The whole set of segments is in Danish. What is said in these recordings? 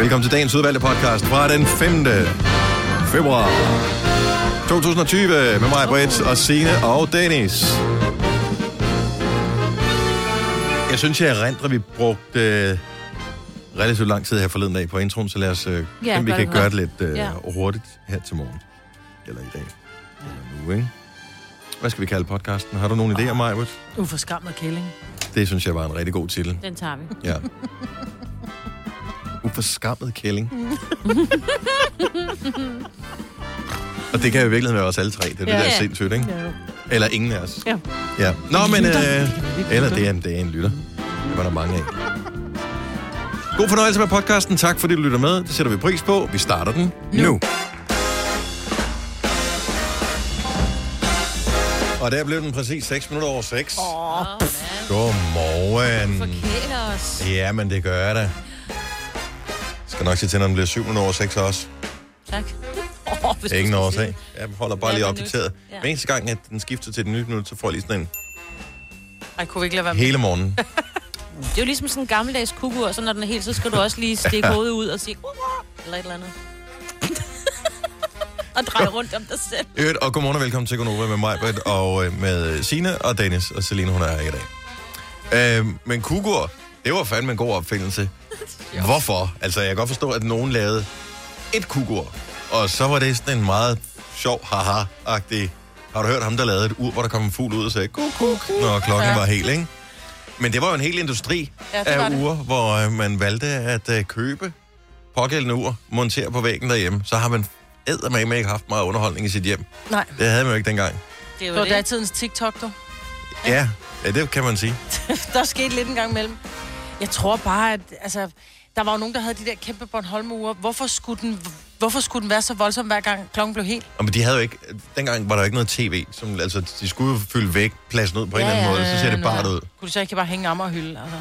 Velkommen til dagens udvalgte podcast fra den 5. februar 2020 med mig, Britt og Signe og Dennis. Jeg synes, jeg erindrer, at vi brugte øh, relativt lang tid her forleden dag på introen, så lad os øh, Ja, ja, vi kan det gøre det lidt øh, Ja. hurtigt her til morgen. Eller i dag. Eller nu, ikke? Hvad skal vi kalde podcasten? Har du nogle idéer, Majbert? Uforskammet kælling. Det synes jeg var en rigtig god titel. Den tager vi. Ja. Uforskammet kælling. Og det kan jo i virkeligheden være os alle tre. Det er det, Ja. der er sindssygt, ikke? Ja. Eller ingen af os. Ja. ja. Nå, men... Øh, eller det er, en, det er en lytter. Det var der mange af. God fornøjelse med podcasten. Tak fordi du lytter med. Det sætter vi pris på. Vi starter den nu. nu. Og der blev den præcis 6 minutter over 6. Oh. Åh, oh, Godmorgen. Forkæler os. Ja, men det gør jeg da. Jeg skal nok sige til, når den bliver 7 minutter over 6 også. Tak. Oh, er ingen årsag. Jeg holder bare Ja, lige opdateret. Ja. Hver eneste gang, at den skifter til den nye minut, så får jeg lige sådan en Ej, kunne vi ikke lade være med? hele morgenen. Det er jo ligesom sådan en gammeldags kugur, så når den er helt, så skal du også lige stikke hovedet ud og sige, eller et eller andet. og dreje rundt om dig selv. Øvrigt, og godmorgen og velkommen til Gonova med mig, og øh, med Sine og Dennis, og Celine, hun er her i dag. Øh, men kugur, det var fandme en god opfindelse. Hvorfor? Altså, jeg kan godt forstå, at nogen lavede et kugur, og så var det sådan en meget sjov, haha-agtig... Har du hørt ham, der lavede et ur, hvor der kom en fugl ud og sagde kuk, kuk, når klokken Ja. var helt, ikke? Men det var jo en hel industri Ja, var af ure, hvor øh, man valgte at øh, købe pågældende ur, montere på væggen derhjemme. Så har man eddermame ikke haft meget underholdning i sit hjem. Nej, Det havde man jo ikke dengang. Det er det var det. datidens TikTok, du. Ja, ja det kan man sige. Der skete lidt en gang imellem. Jeg tror bare, at altså, der var jo nogen, der havde de der kæmpe Bornholm-ure. Hvorfor skulle den, hvorfor skulle den være så voldsom, hver gang klokken blev helt? Og men de havde jo ikke, dengang var der jo ikke noget tv. Som, altså, de skulle jo fylde væk pladsen ud på en eller anden måde, så ser det bare ud. Kunne de så ikke bare hænge ammer og hylde? Altså?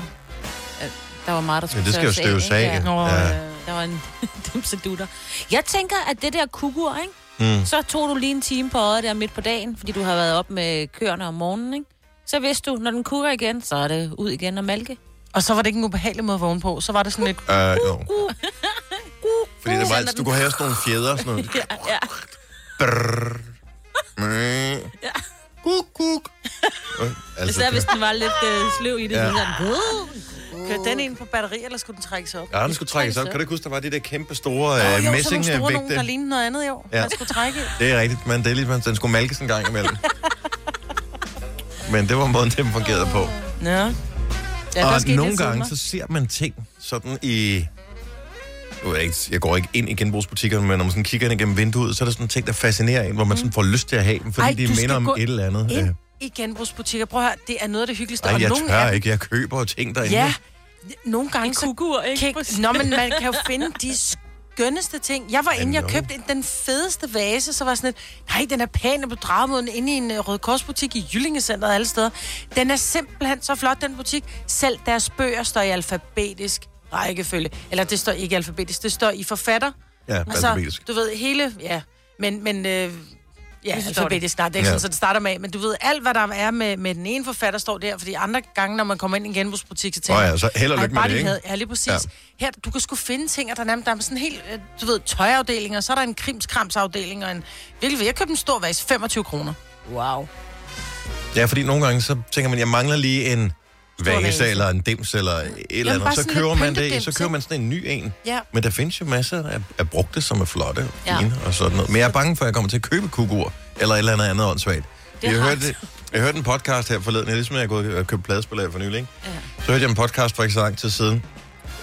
Der var meget, der skulle Ja, det skal jo støves af. ikke? Nå, Ja. ja. Der var en dimsedutter. Jeg tænker, at det der kugur, ikke? Mm. Så tog du lige en time på øjet der midt på dagen, fordi du har været op med køerne om morgenen, ikke? Så vidste du, når den kukker igen, så er det ud igen og malke. Og så var det ikke en ubehagelig måde at vågne på. Så var det sådan lidt... Uh, jo. Fordi det var altid, du kunne have sådan nogle fjeder, sådan noget. Ja, ja. Brrr. Mm. Kuk, kuk. Øh, Altså, Især hvis den var lidt øh, sløv i det. Ja. Ja. Sådan, uh, Kørte den ind på batteri, eller skulle den trækkes op? Ja, den skulle trækkes op. Kan du ikke huske, der var de der kæmpe store Åh, uh, jo, sådan nogle store nogen, der lignede noget andet, jo. Ja. Man skulle trække i. Det er rigtigt, men det er ligesom, den skulle malkes en gang imellem. Men det var måden, den fungerede på. Ja. Ja, og nogle gange, så ser man ting sådan i... Nu jeg, ikke, jeg går ikke ind i genbrugsbutikkerne, men når man sådan kigger ind igennem vinduet, så er der sådan ting, der fascinerer en, hvor man sådan får lyst til at have dem, fordi Ej, de minder om et eller andet. Ind i genbrugsbutikker. Prøv at høre, det er noget af det hyggeligste. Ej, og jeg nogle tør af ikke. Jeg køber ting derinde. Ja, nogle gange så... kugur, ikke? Kan, nå, men man kan jo finde de skønneste ting. Jeg var inde, jeg købte den fedeste vase, så var sådan lidt, nej, den er pæn, og blev draget mod den inde i en øh, Røde Korsbutik i Jyllingesenteret alle steder. Den er simpelthen så flot, den butik. Selv deres bøger står i alfabetisk rækkefølge. Eller det står ikke alfabetisk, det står i forfatter. Ja, alfabetisk. Du ved, hele, ja, men, men øh, ja, forstår alfabetisk, nej, det er ikke Ja. sådan, så det starter med, men du ved, alt hvad der er med, med den ene forfatter står der, fordi andre gange, når man kommer ind i en genbrugsbutik, så tænker man, ja, så held og lykke med det, de ikke? havde, ja, lige præcis. Ja. Ja. Her, du kan sgu finde ting, og der er nærmest der er sådan en helt, øh, du ved, tøjafdeling, og så er der en krimskramsafdeling, og en, virkelig, jeg købte en stor vase, 25 kroner. Wow. Ja, fordi nogle gange, så tænker man, jeg mangler lige en vase, eller en dims, eller et eller andet. Så lidt man det, så køber man sådan en ny en. Ja. Men der findes jo masser af, af brugte, som er flotte og Ja. fine og sådan noget. Men jeg er bange for, at jeg kommer til at købe kugur, eller et eller andet andet åndssvagt. Jeg, hørte, jeg hørte en podcast her forleden, ligesom jeg er gået og købt pladespiller for nylig, ikke? Ja. Så hørte jeg en podcast for ikke så lang tid siden,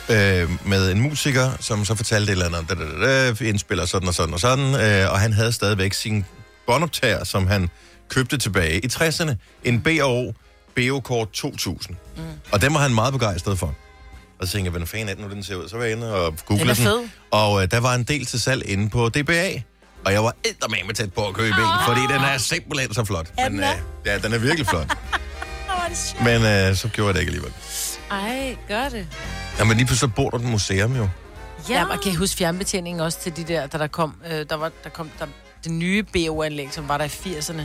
øh, med en musiker, som så fortalte et eller andet, da, da, da, indspiller sådan og sådan og sådan, øh, og han havde stadigvæk sin båndoptager, som han købte tilbage i 60'erne, en B&O Beokort 2000. Mm. Og den var han meget begejstret for. Og så tænkte jeg, hvordan fanden er den nu, den ser ud? Så var jeg inde og googlede Den er den. fed. Og øh, der var en del til salg inde på DBA. Og jeg var eddermame tæt på at købe en, fordi den er simpelthen så flot. Ja, Men, den er. øh, ja, den er virkelig flot. Men øh, så gjorde jeg det ikke alligevel. Ej, gør det. Jamen lige pludselig så bor der et museum jo. Ja, man kan huske fjernbetjeningen også til de der, da der kom, øh, der var, der kom der, det nye BO-anlæg, som var der i 80'erne.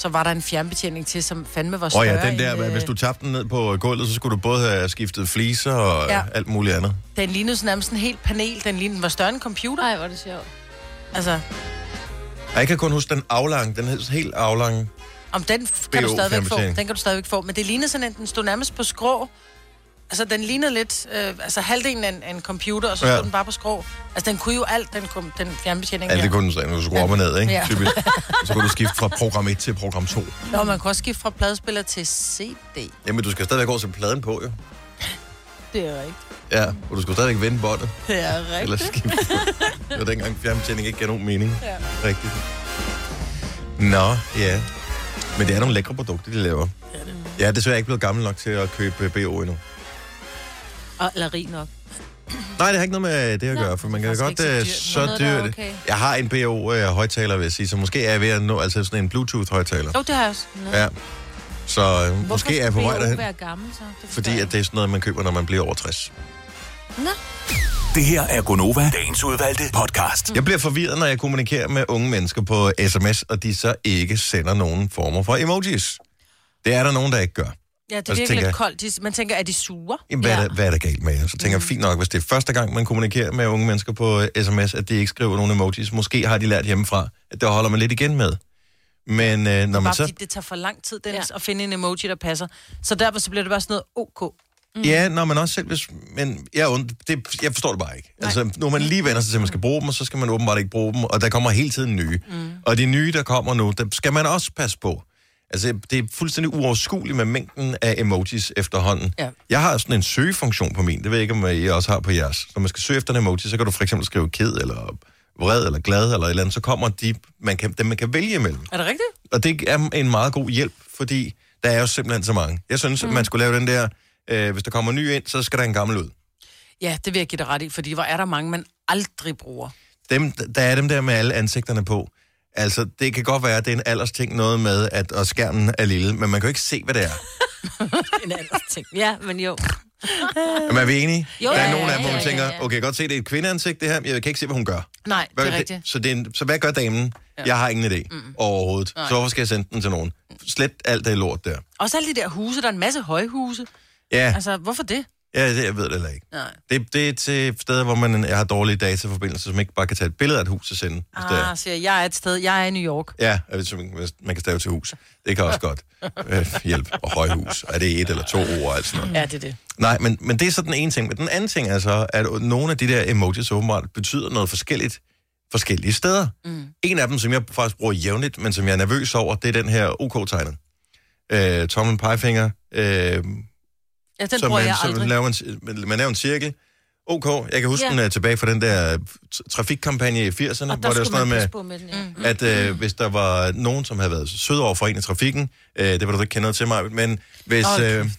Så var der en fjernbetjening til, som fandme var Åh større oh ja, den der, end, øh, hvis du tabte den ned på gulvet, så skulle du både have skiftet fliser og ja. Alt muligt andet. Den lignede sådan nærmest en helt panel. Den lignede, den var større end en computer. Ej, hvor er det sjovt. Altså, Jeg kan kun huske den aflang, den hed helt aflang. om den kan du stadigvæk få. Den kan du stadigvæk få. Men det lignede sådan, at den stod nærmest på skrå. Altså, den lignede lidt, øh, altså halvdelen af en, af en computer, og så Ja. stod den bare på skrå. Altså, den kunne jo alt, den, kom, den fjernbetjening Alt det kunne den du skulle op og ned, ikke? Ja. Typisk. Så kunne du skifte fra program 1 til program 2. Nå, man kan også skifte fra pladespiller til CD. Jamen, du skal stadigvæk gå til pladen på, jo. Det er rigtigt. Ja, og du skulle stadigvæk vende båndet. Det er rigtigt. Eller skifte. det var dengang fjernbetjening ikke gav nogen mening. Ja. Rigtigt. Nå, ja. Men det er nogle lækre produkter, de laver. Jeg er desværre ikke blevet gammel nok til at købe BO endnu. Og, eller rig nok. Nej, det har ikke noget med det at Nå, gøre, for man kan godt ikke øh, så dyrt. så er dyrt. okay. Jeg har en BO-højtaler, vil jeg sige, så måske er jeg ved at nå altså sådan en Bluetooth-højtaler. Jo, det har jeg også. Nå. Ja. Så øh, Hvorfor måske er jeg på vej derhen, være gammel, så? Det fordi jeg at det er sådan noget, man køber, når man bliver over 60. Nå. Det her er Gonova, dagens udvalgte podcast. Jeg bliver forvirret, når jeg kommunikerer med unge mennesker på sms, og de så ikke sender nogen former for emojis. Det er der nogen, der ikke gør. Ja, det er virkelig jeg- lidt koldt. De, man tænker, er de sure? Jamen, hvad, er ja. der, hvad er der galt med jer? Så tænker jeg, fint nok, hvis det er første gang, man kommunikerer med unge mennesker på øh, sms, at de ikke skriver nogen emojis. Måske har de lært hjemmefra, at det holder man lidt igen med. Men øh, når man Bare så... fordi det tager for lang tid, Dennis, Ja. at finde en emoji, der passer. Så derfor så bliver det bare sådan noget OK. Mm. Ja, når man også selv... Hvis, men jeg, und, det, jeg forstår det bare ikke. Nej. Altså, når man lige vender sig til, at man skal bruge dem, og så skal man åbenbart ikke bruge dem, og der kommer hele tiden nye. Mm. Og de nye, der kommer nu, der skal man også passe på. Altså, det er fuldstændig uoverskueligt med mængden af emojis efterhånden. Ja. Jeg har sådan en søgefunktion på min, det ved jeg ikke, om I også har på jeres. Når man skal søge efter en emoji, så kan du for eksempel skrive ked, eller vred, eller glad, eller et eller andet, så kommer de, man kan, dem, man kan vælge imellem. Er det rigtigt? Og det er en meget god hjælp, fordi der er jo simpelthen så mange. Jeg synes, mm. at man skulle lave den der, øh, hvis der kommer ny ind, så skal der en gammel ud. Ja, det vil jeg give dig ret i, fordi hvor er der mange, man aldrig bruger. Dem, der er dem der med alle ansigterne på. Altså, det kan godt være, at det er en aldersting, noget med, at og skærmen er lille, men man kan jo ikke se, hvad det er. En anden ting. Ja, men jo. Men er vi enige? Jo, der er ja, nogen af dem, hvor man ja, tænker, ja, ja. okay, jeg kan godt se, det er et kvindeansigt, det her, men jeg kan ikke se, hvad hun gør. Nej, Hvad, det er rigtigt. Så, det er en, så hvad gør damen? Ja. Jeg har ingen idé mm. overhovedet. Nej. Så hvorfor skal jeg sende den til nogen? Slet alt det lort der. Også alle de der huse, der er en masse højhuse. Ja, Altså, hvorfor det? Ja det, jeg ved det heller ikke. Nej. Det, det er til steder, hvor man har dårlige dataforbindelser, som ikke bare kan tage et billede af et hus og sende. Ah, siger jeg, er et sted, jeg er i New York. Ja, hvis man, man kan stave til hus. Det kan også godt øh, hjælpe. Og højhus. Er det et eller to ord og alt sådan noget? Ja, det er det. Nej, men, men det er så den ene ting. Men den anden ting er så, at nogle af de der emojis åbenbart betyder noget forskelligt forskellige steder. Mm. En af dem, som jeg faktisk bruger jævnligt, men som jeg er nervøs over, det er den her OK-tegnet. Øh, tommel pegefinger. Øh, Ja, den så bruger man, jeg så aldrig. man, laver en, man, man laver en cirkel. OK, jeg kan huske Ja. ja. den uh, tilbage fra den der t- trafikkampagne i 80'erne, Og hvor der det var sådan noget man med, passe på med den, ja. Mm. at øh, hvis der var nogen, som havde været søde over for en i trafikken, øh, det var du ikke kender til mig, men hvis Okay. øh,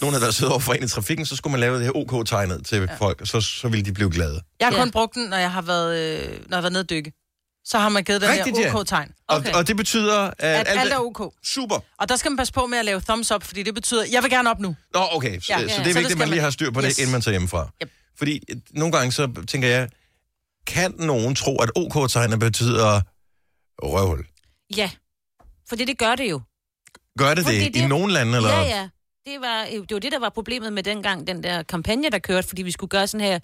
nogen havde været søde over for en i trafikken, så skulle man lave det her OK-tegnet til ja. folk, og så, så ville de blive glade. Jeg har Ja. kun brugt den, når jeg har været, øh, når jeg har været nede at dykke. Så har man givet den Rigtigt, der ja. OK-tegn. Okay. Og, og det betyder, at, At alt er OK. Super. Og der skal man passe på med at lave thumbs up, fordi det betyder, jeg vil gerne op nu. Nå, okay. Så, Ja, så det er Så det vigtigt, at man lige har styr på det, Yes. inden man tager hjemmefra. Yep. Fordi øh, nogle gange så tænker jeg, kan nogen tro, at OK-tegnet betyder røvhul? Ja, for det, det gør det jo. Gør det Fordi det, det- i nogle lande? Eller? Ja, ja. Det var, det var det, der var problemet med dengang, den der kampagne, der kørte, fordi vi skulle gøre sådan her,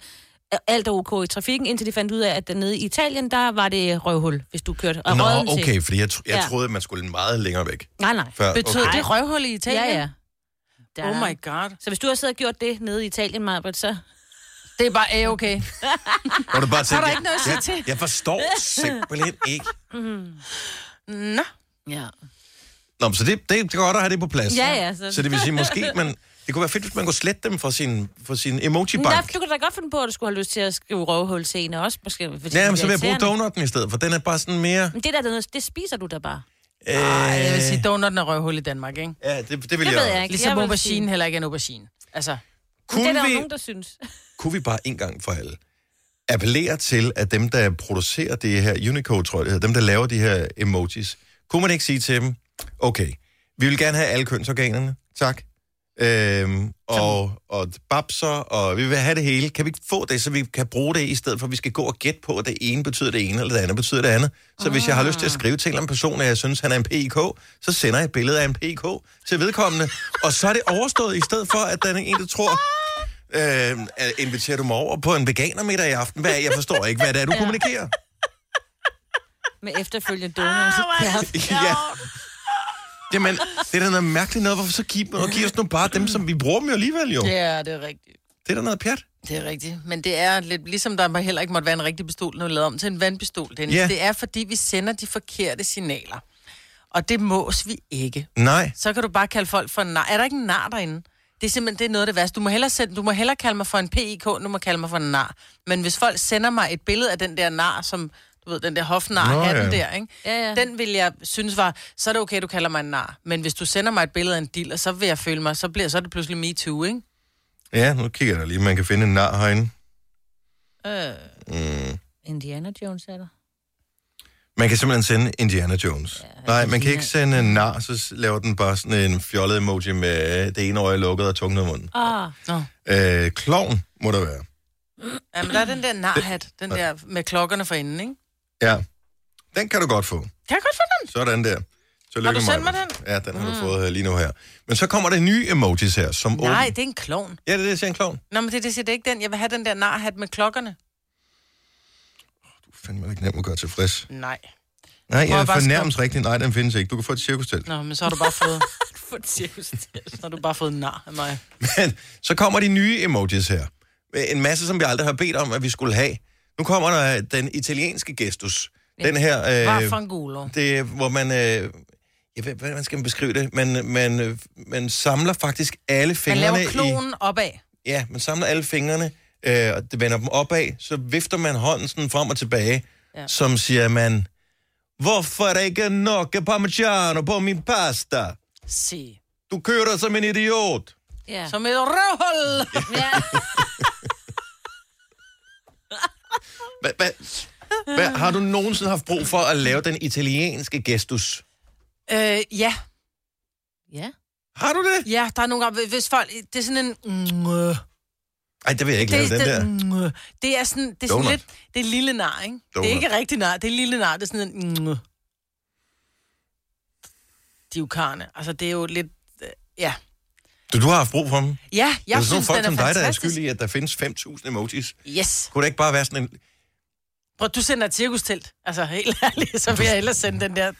alt er ok i trafikken, indtil de fandt ud af, at dernede i Italien, der var det røvhul, hvis du kørte. Og Nå, okay, fordi jeg, tro, jeg Ja. troede, at man skulle meget længere væk. Nej, nej. Før, Betyder okay. det røvhul i Italien? Ja, ja. Der, Oh my god. Så hvis du har siddet og gjort det nede i Italien, Marbert, så... Det er bare A-okay. Hvor du bare Så er der tænker, ikke noget at sige jeg, til. jeg forstår simpelthen ikke. Nå. Ja. Nå, men så det, det, det er godt at have det på plads. Ja, ja, så- Så det vil sige, måske man, det kunne være fedt, hvis man kunne slette dem fra sin, fra sin Men der, emoji-bank. du kan da godt finde på, at du skulle have lyst til at skrive røvhul senere også. Måske, fordi Ja, men så vil jeg bruge donutten i stedet, for den er bare sådan mere... Men det der, det, det spiser du da bare. Øh, Ej, jeg vil sige, donuten er røvhul i Danmark, ikke? Ja, det, det vil Det jeg ved også. jeg ikke. Ligesom Jeg aubergine sige- heller ikke er en aubergine. Altså, Kunne det er der vi, nogen, der synes. kunne vi bare en gang for alle appellere til, at dem, der producerer det her Unicode, tror jeg, det hedder, dem, der laver de her emojis, kunne man ikke sige til dem, okay, vi vil gerne have alle kønsorganerne, tak, Øhm, og, og babser, og vi vil have det hele. Kan vi ikke få det, så vi kan bruge det, i stedet for at vi skal gå og gætte på, at det ene betyder det ene, eller det andet betyder det andet. Så hvis jeg har lyst til at skrive til en eller anden person, at jeg synes, han er en PIK, så sender jeg et billede af en PIK til vedkommende. Og så er det overstået, i stedet for, at der er en, der tror, øh, inviterer du mig over på en veganermiddag i aften? Hvad er, jeg forstår ikke, hvad det er, du kommunikerer. Med efterfølgende donuts. Ja. ja. Jamen, det er da noget mærkeligt noget. Hvorfor så give, og give os nu bare dem, som vi bruger dem jo alligevel jo? Ja, det er rigtigt. Det er da noget pjat. Det er rigtigt. Men det er lidt ligesom, der heller ikke måtte være en rigtig pistol, når vi lavet om til en vandpistol. Dennis. Ja. Det er, fordi vi sender de forkerte signaler. Og det mås vi ikke. Nej. Så kan du bare kalde folk for en nar. Er der ikke en nar derinde? Det er simpelthen det er noget af det værste. Du må, hellere sende, du må hellere kalde mig for en PIK, nu må kalde mig for en nar. Men hvis folk sender mig et billede af den der nar, som du ved, den der hofnar, Nå, hatten ja. der, ikke? Ja, ja. Den vil jeg synes var, så er det okay, du kalder mig en nar. Men hvis du sender mig et billede af en diller, så vil jeg føle mig, så bliver så er det pludselig me too, ikke? Ja, nu kigger jeg da lige. Man kan finde en nar herinde. Øh. Mm. Indiana Jones er der. Man kan simpelthen sende Indiana Jones. Ja, Nej, man kan ikke sende en nar, så laver den bare sådan en fjollet emoji med det ene øje lukket og tungen af munden. Ah, Nå. Øh, klovn må der være. Ja, men der er den der narhat, den der med klokkerne for inden, ikke? Ja. Den kan du godt få. Kan jeg godt få den? Sådan der. Så Har du sendt mig den? Ja, den har du fået her lige nu her. Men så kommer der nye emojis her, som Nej, åben- det er en klovn. Ja, det er det, jeg siger en klovn. Nå, men det, det, det er ikke den. Jeg vil have den der narhat med klokkerne. Fandme ikke nemt at gøre tilfrieds. Nej. Nej, jeg at bare fornærmes rigtigt. Nej, den findes ikke. Du kan få et cirkustelt. Nå, men så har du bare fået, for et cirkus. så har du bare fået nar af mig. Men så kommer de nye emojis her. En masse, som vi aldrig har bedt om, at vi skulle have. Nu kommer der den italienske gestus. Den her... Øh, for en gulo. det, hvor man... Øh, jeg ved, hvordan skal man beskrive det? Man, man, øh, man samler faktisk alle Man fingrene laver klonen opad. i... Ja, man samler alle fingrene, øh, og det vender dem opad, så vifter man hånden sådan frem og tilbage, ja. Ja. som siger man, hvorfor er der ikke nok parmigiano på min pasta? Se. Du kører som en idiot. Ja. Som et røvhul. ja. Hva, hva, hva, har du nogensinde haft brug for at lave den italienske gestus? øh, ja. ja. Har du det? Ja, der er nogle gange, hvis folk, det er sådan en... Øh, Ej, det vil jeg ikke lave, det, den det, der. det er sådan, det er sådan lidt, det er lille nar, ikke? Det Donut. er ikke rigtig nar, det er lille nar, det er sådan en... Øh. De er jo karne. Altså, det er jo lidt... Øh, ja. Du, du har haft brug for dem? Ja, Jeg er sådan synes, folk den som er dig, der er fantastisk. skyldige, at der findes 5.000 emojis. Yes. Kunne det ikke bare være sådan en... Prøv, du sender et cirkustelt. Altså, helt ærligt, så vil jeg ellers sende den der...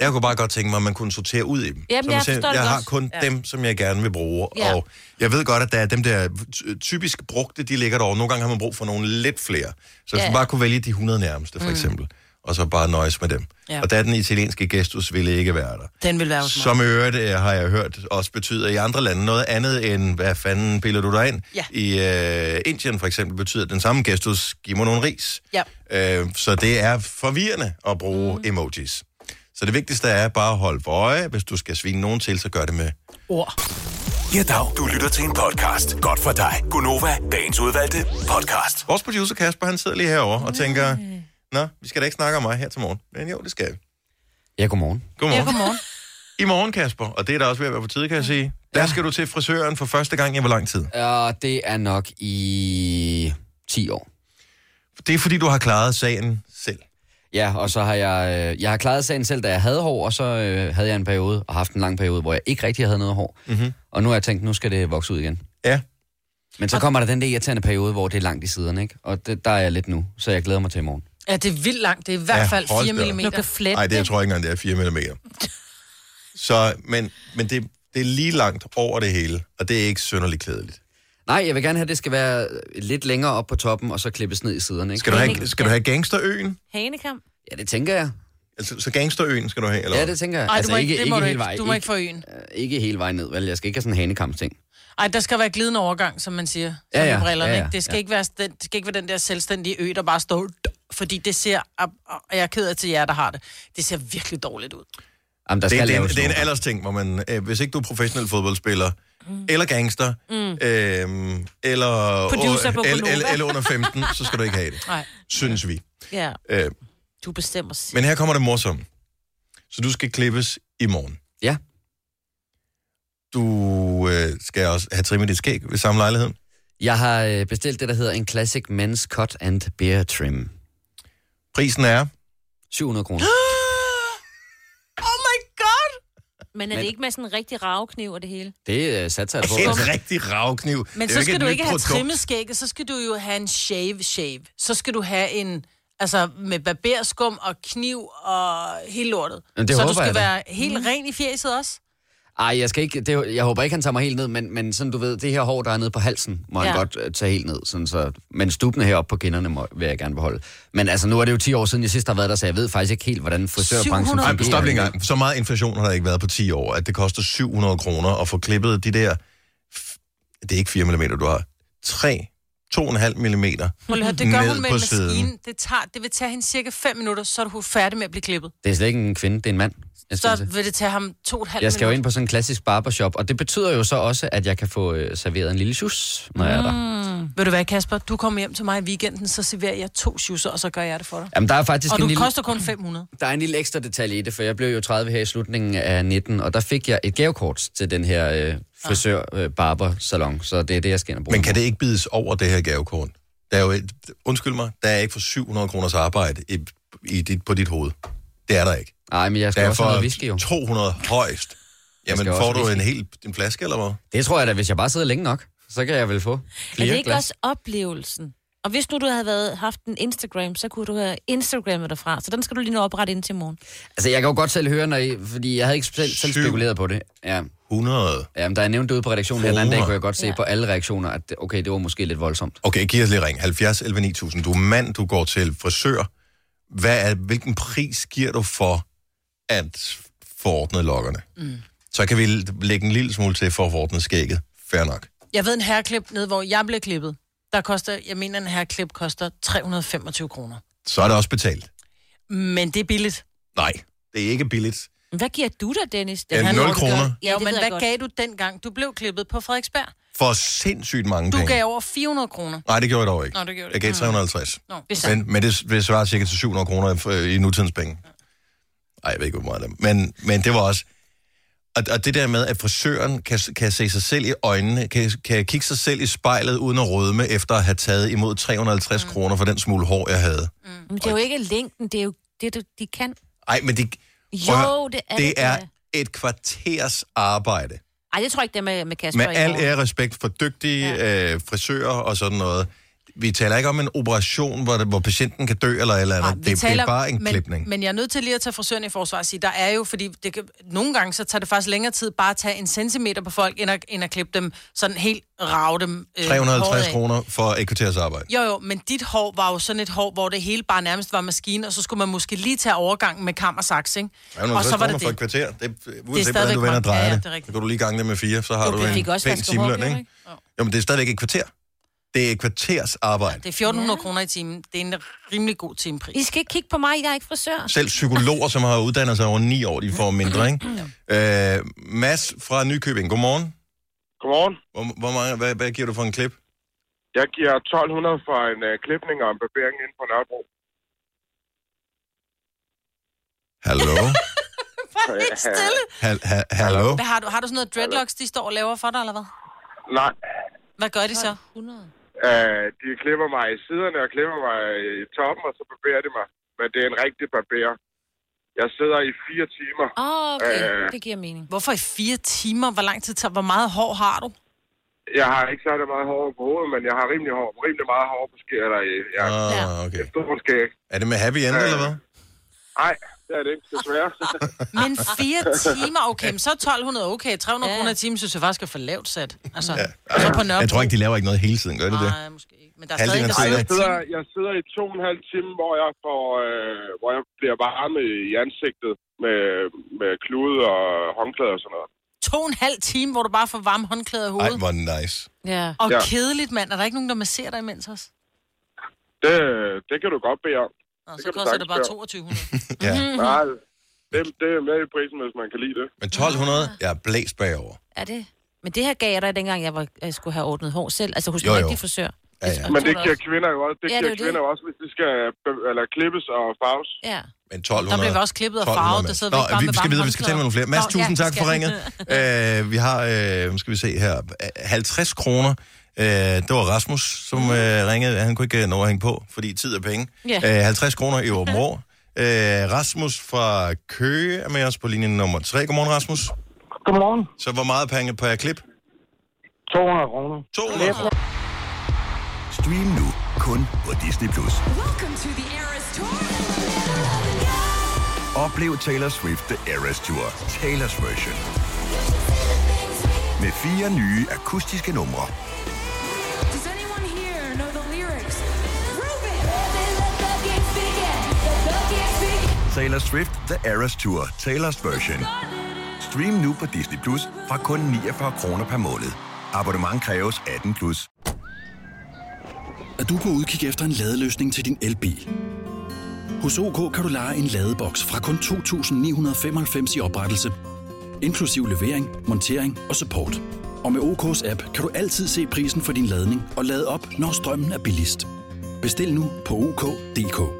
Jeg kunne bare godt tænke mig, at man kunne sortere ud i dem. Jamen, Så jeg man forstår det jeg har godt. kun Ja. dem, som jeg gerne vil bruge. Ja. Og jeg ved godt, at der er dem der ty- typisk brugte, de ligger derovre. Nogle gange har man brug for nogle lidt flere. Så hvis Ja, man bare kunne vælge de 100 nærmeste, for eksempel. Og så bare nøjes med dem. Ja. Og der den italienske gestus ville ikke være der. Den vil være. Som i øvrigt, øh, har jeg hørt, også betyder i andre lande noget andet end, hvad fanden piller du dig ind? Ja. I øh, Indien for eksempel betyder den samme gestus, giv mig nogle ris. Ja. Øh, så det er forvirrende at bruge mm. emojis. Så det vigtigste er bare at holde for øje. Hvis du skal svine nogen til, så gør det med. Ord. Ja, dag. Du lytter til en podcast. Godt for dig. Gunova, dagens udvalgte podcast. Vores producer Kasper, han sidder lige herovre og tænker, Nå, vi skal da ikke snakke om mig her til morgen. Men jo, det skal vi. Ja, godmorgen. Godmorgen. Ja, godmorgen. I morgen, Kasper, og det er da også ved at være på tide, kan jeg sige. Der skal du til frisøren for første gang i hvor lang tid? Og det er nok i 10 år. Det er fordi, du har klaret sagen selv. Ja, og så har jeg, øh, jeg har klaret sagen selv, da jeg havde hår, og så øh, havde jeg en periode, og haft en lang periode, hvor jeg ikke rigtig havde noget hår. Mm-hmm. Og nu har jeg tænkt, nu skal det vokse ud igen. Ja. Men så kommer der den der irriterende periode, hvor det er langt i siderne, ikke? Og det, der er jeg lidt nu, så jeg glæder mig til i morgen. Ja, det er vildt langt. Det er i hvert Ja, fald hold 4 da op. mm. Du kan flette Nej, det jeg tror jeg ikke engang, det er 4 mm. Så, men, men det, det er lige langt over det hele, og det er ikke synderligt klædeligt. Nej, jeg vil gerne have, at det skal være lidt længere op på toppen, og så klippes ned i siderne, ikke? Skal du have, skal du have gangsterøen? Hanekam. Ja, det tænker jeg. Altså, så gangsterøen skal du have, eller Ja, det tænker jeg. Ej, du må ikke, det må du hele ikke. vejen. Du må ikke få øen. ikke hele vejen ned, vel? Jeg skal ikke have sådan en hanekampsting. Ej, der skal være glidende overgang, som man siger. Ja, Som ja. brillerne, Ja, ja. ikke? Det skal, Ja. ikke være, den, det skal ikke være den der selvstændige ø, der bare står... Fordi det ser... Og jeg er ked af til jer, der har det. Det ser virkelig dårligt ud. Jamen, der Det, skal det, er, laves det er en aldersting, hvor man, øh, hvis ikke du er professionel fodboldspiller, mm. eller gangster, mm. øh, eller, Producer på eller, eller, eller under 15, så skal du ikke have det, Nej. synes vi. Ja, Øh, du bestemmer selv. men her kommer det morsomme. Så du skal klippes i morgen. Ja. Du øh, skal også have trimmet dit skæg ved samme lejlighed. Jeg har øh, bestilt det, der hedder en Classic Men's Cut and Beard Trim. Prisen er 700 kroner. Oh my god! Men er det ikke med sådan en rigtig ravkniv og det hele? Det øh, satser jeg på. en rigtig ravkniv. Men så skal du ikke have trimmet skægget, så skal du jo have en shave shave. Så skal du have en, altså med barberskum og kniv og hele lortet. Men det så du skal jeg da. være helt ren i fjeset også. Ej, jeg, skal ikke, det, jeg håber ikke, han tager mig helt ned, men, men sådan, du ved, det her hår, der er nede på halsen, må ja. han godt øh, tage helt ned. Sådan, så, men stubene heroppe på kinderne må, vil jeg gerne beholde. Men altså, nu er det jo 10 år siden, jeg sidst har været der, så jeg ved faktisk ikke helt, hvordan frisørbranchen 700 Ej, fungerer. stop lige en gang. Så meget inflation har der ikke været på 10 år, at det koster 700 kroner at få klippet de der... Det er ikke 4 mm, du har. 3, 2,5 mm. Høre, Det gør Ned hun med en siden. maskine. Det, tager, det vil tage hende cirka 5 minutter, så er du færdig med at blive klippet. Det er slet ikke en kvinde, det er en mand. Jeg skal, Så til. vil det tage ham to og et halvt jeg skal jo minutter. ind på sådan en klassisk barbershop, og det betyder jo så også, at jeg kan få øh, serveret en lille sjus, når jeg er der. Ved du hvad, Kasper? Du kommer hjem til mig i weekenden, så serverer jeg to schusser, og så gør jeg det for dig. Jamen, der er faktisk Og en du lille... koster kun 500. Der er en lille ekstra detalje i det, for jeg blev jo 30 her i slutningen af 19, og der fik jeg et gavekort til den her øh, frisør øh, barber salon, så det er det, jeg skal ind og bruge. Men kan det ikke bides over det her gavekort? Der er jo et, undskyld mig, der er ikke for 700 kroners arbejde i, i dit, på dit hoved. Det er der ikke. Nej, men jeg skal er også have noget whisky jo. 200 højst. Jamen, får du en hel en flaske, eller hvad? Det tror jeg da, hvis jeg bare sidder længe nok, så kan jeg vel få Er flere det ikke glas. også oplevelsen? Og hvis nu du havde været, haft en Instagram, så kunne du have Instagrammet derfra. Så den skal du lige nå oprette ind til morgen. Altså, jeg kan jo godt selv høre, når I, fordi jeg havde ikke selv, selv spekuleret på det. Ja. 100. ja, men da jeg nævnte det ude på redaktionen her den anden dag, kunne jeg godt se Ja. på alle reaktioner, at det- okay, det var måske lidt voldsomt. Okay, giv os lige ring. 70 11 9000. Du er mand, du går til frisør. Hvad er, hvilken pris giver du for at få ordnet lokkerne? Mm. Så kan vi lægge en lille smule til for at få ordnet skægget. Fair nok. Jeg ved en herreklip ned, hvor jeg blev klippet. Der koster, jeg mener, en herreklip koster 325 kroner. Så er det også betalt. Men det er billigt. Nej, det er ikke billigt. Hvad giver du da, Dennis? Ja, må du gøre. kroner. Ja, Ja, jo, det men hvad godt. gav du dengang? Du blev klippet på Frederiksberg. For sindssygt mange Du penge. gav over 400 kroner. Nej, det gjorde jeg dog ikke. Nå, det gjorde du Jeg gav ikke. 350. Nå. Men, men det vil svare cirka til 700 kroner i nutidens penge. Nej, jeg ved ikke, hvor meget det er. Men, men det var også... Og, og det der med, at frisøren kan, kan se sig selv i øjnene, kan, kan kigge sig selv i spejlet uden at rødme, efter at have taget imod 350 mm. kroner for den smule hår, jeg havde. Men det er jo ikke længden, det er jo det, du- de kan. Ej, men det, Jo, høre, det er det det er et kvarters arbejde. Ej, det tror jeg ikke, det er med, med Kasper Med al ære respekt for dygtige ja. øh, frisører og sådan noget. Vi taler ikke om en operation, hvor, det, hvor patienten kan dø eller eller andet. Nej, vi det, det er bare en men, klipning. Men jeg er nødt til lige at tage frisøren i forsvar og sige, der er jo, fordi det kan, nogle gange så tager det faktisk længere tid bare at tage en centimeter på folk, end at, end at klippe dem sådan helt rave dem. Øh, håret 350 af. kroner for et kvarters arbejde. Jo, jo, men dit hår var jo sådan et hår, hvor det hele bare nærmest var maskine, og så skulle man måske lige tage overgangen med kam og saks, ikke? Og 350 så var det for et det. kvarter. Det, uanset Det er hvordan du vender og drejer ja, ja, det, det så kan du lige gange det med fire, så har Du du, en pæn timeløn, ikke? Jo, men det er stadigvæk et kvarter. Det er et kvarters arbejde. Det er 1400 ja. kroner i timen. Det er en rimelig god timepris. I skal ikke kigge på mig, jeg er ikke frisør. Selv psykologer, som har uddannet sig over ni år, de får mindre, ikke? Øh, Mads fra Nykøbing, godmorgen. Godmorgen. Hvor, hvor mange, hvad, hvad giver du for en klip? Jeg giver 1200 for en uh, klipning og en barbering inde på Nørrebro. Hallo? Bare helt stille. Hal, ha, hallo? Hvad har du? Har du sådan noget dreadlocks, de står og laver for dig, eller hvad? Nej, Hvad gør de så? 100. uh, de klipper mig i siderne og klipper mig i toppen, og så barberer de mig. Men det er en rigtig barber. Jeg sidder i fire timer. Åh, okay. Øh. Det giver mening. Hvorfor i fire timer? Hvor lang tid tager? Hvor meget hår har du? Jeg har ikke særlig meget hår på hovedet, men jeg har rimelig, hår, rimelig meget hår på skæg. Eller, i- jeg har Ah, okay. et stort skæg. Er det med happy end, eller hvad? Nej, det er det ikke, desværre. Men fire timer? Okay, men så er 1200 okay. 300 Ja. kroner i timen synes jeg faktisk er for lavt sat. Altså, Ja. og så på Nørrebro. Jeg tror ikke, de laver ikke noget hele tiden, gør de det? Nej, måske ikke. Men der er Halvdelen stadig der jeg, sidder, jeg sidder i to og en halv time, hvor jeg, får, øh, hvor jeg bliver varme i ansigtet med, med klude og håndklæder og sådan noget. to og en halv time, hvor du bare får varme håndklæder i Ej, hovedet. hvor nice. Ja. Og Ja. kedeligt, mand. Er der ikke nogen, der masserer dig imens os? Det, det kan du godt bede om. Nå, Det så koster det bare sagtens 2200. Ja. Nej, det, det er med i prisen, hvis man kan lide det. Men 1200, jeg er blæst bagover. Er det? Men det her gav jeg dig, dengang jeg, var, jeg skulle have ordnet hår selv. Altså hos Jo, en rigtig frisør. Ja, ja. Men det giver kvinder jo også, det Ja, det er giver det. kvinder jo også, hvis de skal eller klippes og farves. Ja. Men 1200... Der blev vi også klippet og 1200 farvet, der sidder vi Nå, ikke bare vi med skal videre, vi skal tale med nogle flere. Mads, Nå, tusind ja, tak for ringet. Uh, vi har, nu skal vi se her, øh, 50 kroner. Uh, det var Rasmus, som uh, ringede. Han kunne ikke øh, nå at hænge på, fordi tid er penge. Ja. Uh, 50 kroner i Åben Rå. Uh, Rasmus fra Køge er med os på linje nummer 3. Godmorgen, Rasmus. Godmorgen. Så hvor meget penge per klip? 200 kroner. 200 kroner. Stream nu kun på Disney+. Plus. Oplev Taylor Swift The Eras Tour, Taylor's version. Med fire nye akustiske numre. Taylor Swift The Eras Tour, Taylor's version. Stream nu på Disney Plus fra kun 49 kroner per måned. Abonnement kræves 18 plus. Er du på udkig efter en ladeløsning til din elbil? Hos OK kan du lege en ladeboks fra kun 2.995 i oprettelse, inklusiv levering, montering og support. Og med OK's app kan du altid se prisen for din ladning og lade op, når strømmen er billigst. Bestil nu på OK.dk.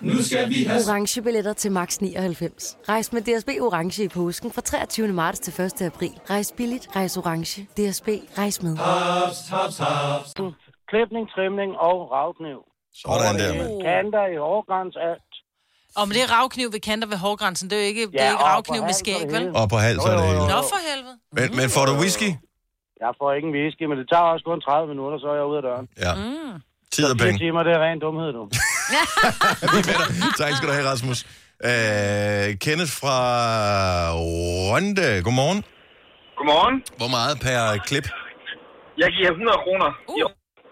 Nu skal vi have... Orange billetter til max 99. Rejs med DSB Orange i påsken fra 23. marts til 1. april. Rejs billigt, rejs orange. DSB, rejs med. Haps, haps, haps. Klipning, trimning og ravkniv. Sådan der, øh, Kanter i hårgræns, alt. Og men det er ravkniv ved kanter ved hårgrænsen. Det er jo ikke, det er Ja, ikke og ravkniv på med skæg, det vel? Og på hals er det hele. Nå for helvede. Men, men får du whisky? Jeg får ikke en whisky, men det tager også kun 30 minutter, så er jeg ude af døren. Ja. Tid og penge. timer, det er ren dumhed, du. Tak skal du have, Rasmus. Uh, Kenneth fra Rønde. Godmorgen. Godmorgen. Hvor meget per klip? Jeg giver 100 kroner. Uh.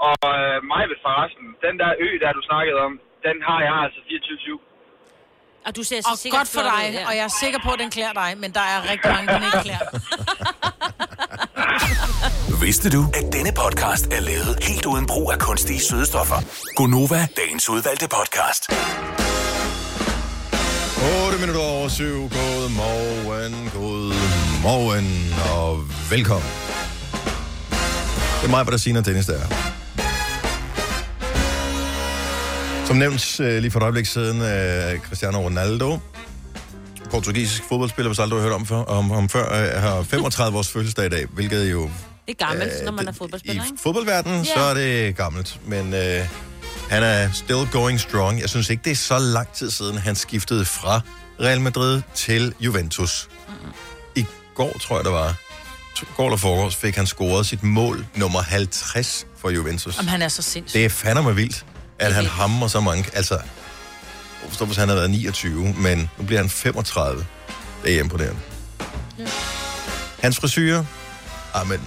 Og øh, mig ved forresten, den der ø, der du snakkede om, den har jeg altså 24-7. Og du ser så Og sikkert godt for flot dig, og jeg er sikker på, at den klæder dig, men der er rigtig mange, den ikke klæder. Vidste du, at denne podcast er lavet helt uden brug af kunstige sødestoffer? Gonova, dagens udvalgte podcast. 8 minutter over 7. God morgen, god morgen og velkommen. Det er mig, hvor der siger, Dennis, der. Som nævnt øh, lige for et øjeblik siden, øh, Cristiano Ronaldo, portugisisk fodboldspiller, hvis aldrig har hørt om, før, om, om før, øh, har 35 års fødselsdag i dag, hvilket jo det er gammelt, Øh, når man er fodboldspiller, i ikke? fodboldverdenen, Ja. så er det gammelt. Men øh, han er still going strong. Jeg synes ikke, det er så lang tid siden, han skiftede fra Real Madrid til Juventus. I går, tror jeg, det var, i går eller forårs, fik han scoret sit mål nummer 50 for Juventus. Jamen, han er så sindssyg. Det er fandme vildt, at han hammer så mange. Altså, jeg forstår, hvis han havde været 29, men nu bliver han 35. Det er imponerende. Hans frisyr, ah, men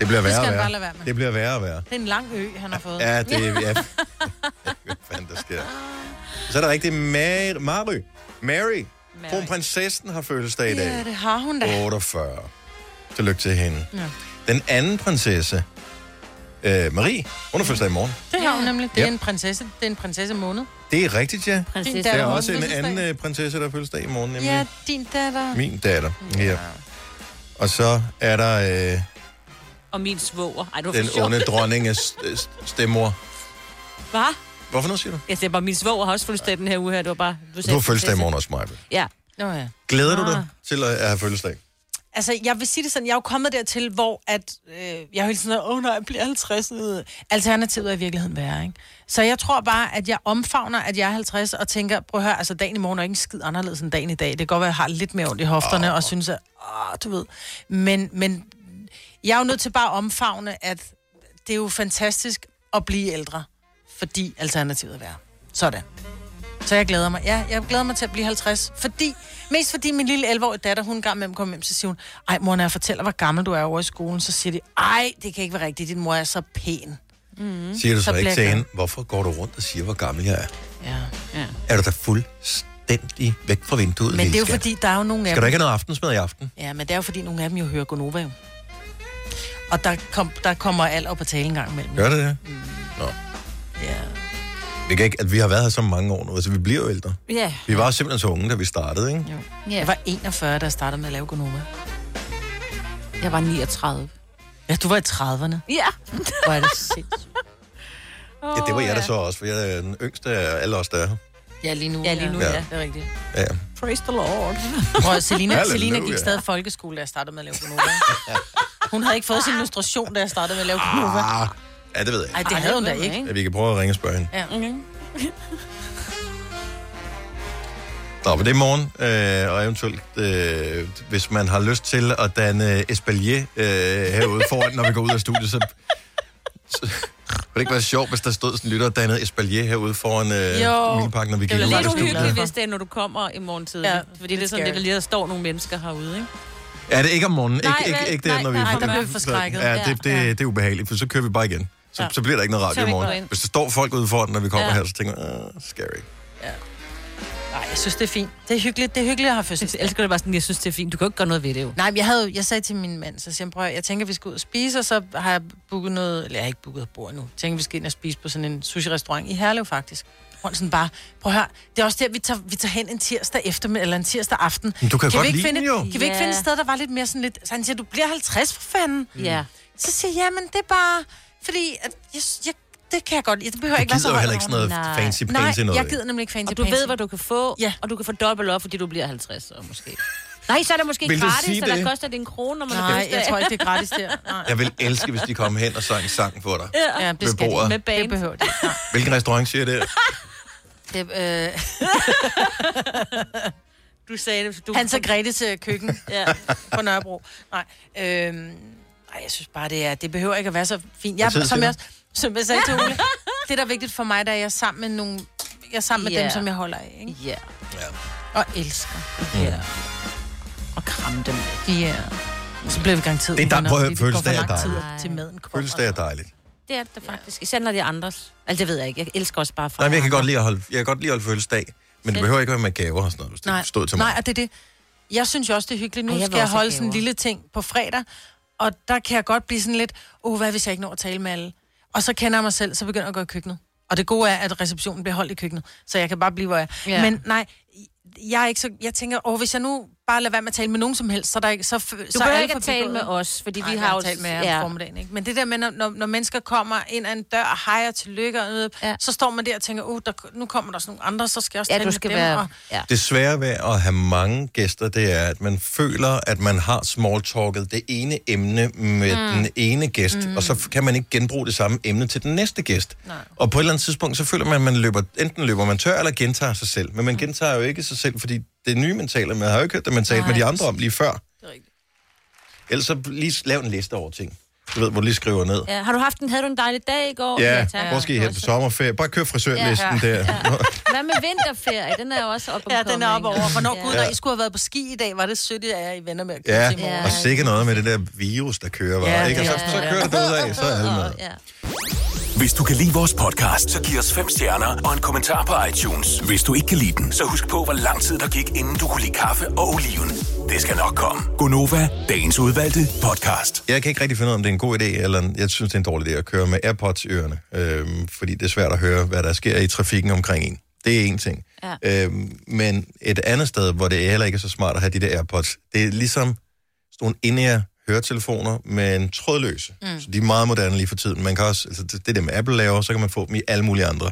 det bliver værre skal og værre. bare lade være med. Det bliver værre og værre. Det er en lang ø, han har fået. Ja, det er... Ja. Hvad fanden der sker? Så er der rigtig Mary. Mary. Mary. Kronprinsessen har fødselsdag i dag. Ja, det har hun da. 48. Tillykke til hende. Ja. Den anden prinsesse, øh, Marie, hun har fødselsdag i morgen. Det har hun nemlig. Det er Ja. en prinsesse. Det er en prinsesse måned. Det er rigtigt, ja. Prinsesse. Der er Datter, også en anden øh, prinsesse, der har fødselsdag i morgen, nemlig Ja, din datter. min datter. Ja. Og så er der øh, Og min svoger. Ej, det var den onde dronninges øh, stemmor. Hvad? Hvorfor noget siger du? Jeg siger bare, min svoger har også fødselsdag den her uge her. Det var bare... Du har fødselsdag i morgen også, Maja. Ja. Nå ja. Glæder du Ah. dig til at have fødselsdag? Altså, jeg vil sige det sådan, jeg er jo kommet dertil, hvor at, øh, jeg er jo sådan, åh nej, jeg bliver 50. øh. Alternativet er i virkeligheden værre, ikke? Så jeg tror bare, at jeg omfavner, at jeg er 50, og tænker, prøv at høre, altså dagen i morgen er ikke en skid anderledes end dagen i dag. Det kan godt være, at jeg har lidt mere ondt i hofterne, oh. og synes, at, åh, du ved. Men, men jeg er jo nødt til bare at omfavne, at det er jo fantastisk at blive ældre, fordi alternativet er værre. Sådan. Så jeg glæder mig. Ja, jeg glæder mig til at blive 50. Fordi, mest fordi min lille 11-årige datter, hun gang med kommer hjem, så siger hun, ej mor, når jeg fortæller, hvor gammel du er over i skolen, så siger de, ej, det kan ikke være rigtigt, din mor er så pæn. Mm. Siger du så, Så ikke til hende, hvorfor går du rundt og siger, hvor gammel jeg er? Ja. ja. Er du da fuldstændig væk fra vinduet, Men det er jo skat? fordi, der er jo nogle af Skal dem... du ikke have noget aftensmad i aften? Ja, men det er jo fordi, nogle af dem jo hører Gonova jo. Og der, kom, der kommer alder på tale en gang imellem. Gør det det? Nå. Ja. Vi, kan ikke, at vi har været her så mange år nu, altså vi bliver jo ældre. Ja. Vi var simpelthen så unge, da vi startede, ikke? Jo. Ja. Jeg var 41, da jeg startede med at lave Gonova. Jeg var 39. Ja, du var i 30'erne. Ja. Hvor er det sindssygt. Ja, det var jeg da så også, for jeg er den yngste af alle os, der er her. Ja, lige nu. Ja, lige nu, Ja. ja. Det er rigtigt. Ja. Praise the Lord. Prøv, Selina. Selina gik stadig folkeskole, da jeg startede med at lave Gonova. Hun havde ikke fået sin illustration, da jeg startede med at lave Gonova. Ah, ja, det ved jeg Ej, det havde hun da ikke. Ja, vi kan prøve at ringe og spørge hende. Ja. Okay. Nå, men det er morgen, øh, og eventuelt, øh, hvis man har lyst til at danne espalier øh, herude foran, når vi går ud af studiet, så, så ville det ikke være sjovt, hvis der stod sådan en lytter og dannede espalier herude foran øh, Jo. Mileparken, når vi Det gik er ud af lidt studiet. uhyggeligt, hvis det er, når du kommer i morgen tidligt. Ja, fordi det er sådan, det, der lige der står nogle mennesker herude, ikke? Er det ikke om morgenen? Nej, ikke, ikke, ikke der, nej, når vi nej, er der bliver vi forskrækket. Ja, det, Ja, det, det, det er ubehageligt, for så kører vi bare igen. Så, Ja. så bliver der ikke noget radio i morgen. Hvis der står folk ude foran, når vi kommer Ja. her, så tænker jeg, uh, scary. Nej, jeg synes, det er fint. Det er hyggeligt. Det er hyggeligt at have fødselsdag. Jeg elsker det bare sådan, jeg synes, det er fint. Du kan jo ikke gøre noget ved det jo. Nej, men jeg, havde, jeg sagde til min mand, så siger jeg, jeg tænker, vi skal ud og spise, og så har jeg booket noget, eller jeg har ikke booket bord nu. Jeg tænker, vi skal ind og spise på sådan en sushi-restaurant i Herlev, faktisk. Sådan bare, prøv at høre, det er også der, vi tager, vi tager hen en tirsdag eftermiddag, eller en tirsdag aften. Men du kan godt vi ikke lide finde, den jo. Kan vi ikke finde et sted, der var lidt mere sådan lidt... Så han siger, du bliver 50 for fanden. Ja. Så siger jeg, jamen det er bare, fordi at jeg, jeg, det kan jeg godt. Det behøver Du ikke være så højt heller ikke sådan noget Nej. fancy Nej, pansy noget. jeg gider nemlig ikke fancy Og du pansy. ved, hvad du kan få, Ja. og du kan få dobbelt op, fordi du bliver 50 så måske. Nej, så er det måske Vil gratis, så der det? koster det en krone, når man Nej, jeg tror ikke, det er gratis der. Nej. Jeg vil elske, hvis de kom hen og sang en sang for dig. Ja, det skal de. bordet. med band. Det behøver de. Hvilken restaurant siger det? Det, øh, Du sagde det. Du... Hans og Gretes øh, køkken Ja. på Nørrebro. Nej, øhm, nej, jeg synes bare, det er, det behøver ikke at være så fint. Jeg, som, jeg, som jeg sagde til Ole, det der er vigtigt for mig, der er jeg er sammen med nogle, jeg er sammen med Ja. dem, som jeg holder af, ikke? Ja. Og elsker. Ja. Og kramme dem. Ja. Så bliver vi garanteret Det er der- prøv at høre, fødselsdag er dejligt. til maden kommer. Følelsesdag er dejligt. Det er det faktisk. Især når det er andres. Altså, det ved jeg ikke. Jeg elsker også bare Nej, men jeg kan andre. godt lide at holde, jeg kan godt lide at holde fødselsdag, men det behøver ikke være med gaver og sådan noget, hvis Nej, det stod til mig. nej, og det er det. Jeg synes jo også, det er hyggeligt. Nu Ej, jeg vil skal jeg også have holde sådan en gaver. lille ting på fredag, og der kan jeg godt blive sådan lidt, åh, oh, hvad hvis jeg ikke når at tale med alle? Og så kender jeg mig selv, så begynder jeg at gå i køkkenet. Og det gode er, at receptionen bliver holdt i køkkenet, så jeg kan bare blive, hvor jeg er. Ja. Men nej, jeg er ikke så... Jeg tænker, åh, hvis jeg nu bare lader være med at tale med nogen som helst, så er der ikke... Så, Du så er behøver ikke at tale med os, fordi Nej, vi har jo... talt med jer ja. formiddagen, ikke? Men det der med, når, når, mennesker kommer ind ad en dør, og tillykke, og noget, ja. Så står man der og tænker, uh, der, nu kommer der sådan nogle andre, så skal jeg også Ja, tale du med skal dem. være... Og, Ja. Det svære ved at have mange gæster, det er, at man føler, at man har smalltalket det ene emne med mm. den ene gæst, mm. og så kan man ikke genbruge det samme emne til den næste gæst. Nej. Og på et eller andet tidspunkt, så føler man, at man løber, enten løber man tør, eller gentager sig selv. Men man gentager jo ikke sig selv, fordi det nye, man taler med, har jo ikke hørt det, man talte med de andre om lige før. Det er rigtigt. Ellers så lige lav en liste over ting. Du ved, hvor du lige skriver ned. Ja, har du haft en, havde du en dejlig dag i går? Ja, tak. hvor skal I hen på sommerferie? Bare kør frisørlisten Ja. der. Hvad med vinterferie? Den er jo også oppe Ja, den er oppe over. Hvornår Ja. gud, Ja. når I skulle have været på ski i dag, var det sødt, at jeg i venner med at køre Ja, til morgen. og sikkert noget med det der virus, der kører, var, Ja, ikke? Og så, så kører det ud af, så er alle med. Ja. Hvis du kan lide vores podcast, så giv os fem stjerner og en kommentar på iTunes. Hvis du ikke kan lide den, så husk på, hvor lang tid der gik, inden du kunne lide kaffe og oliven. Det skal nok komme. Gonova, dagens udvalgte podcast. Jeg kan ikke rigtig finde ud af, om det er en god idé, eller jeg synes, det er en dårlig idé at køre med AirPods i ørerne, øhm, fordi det er svært at høre, hvad der sker i trafikken omkring en. Det er en ting. Ja. Øhm, men et andet sted, hvor det heller ikke er så smart at have de der AirPods, det er ligesom sådan nogle in høretelefoner, men trådløse. Mm. Så de er meget moderne lige for tiden. Man kan også, altså det, det der med Apple laver, så kan man få dem i alle mulige andre.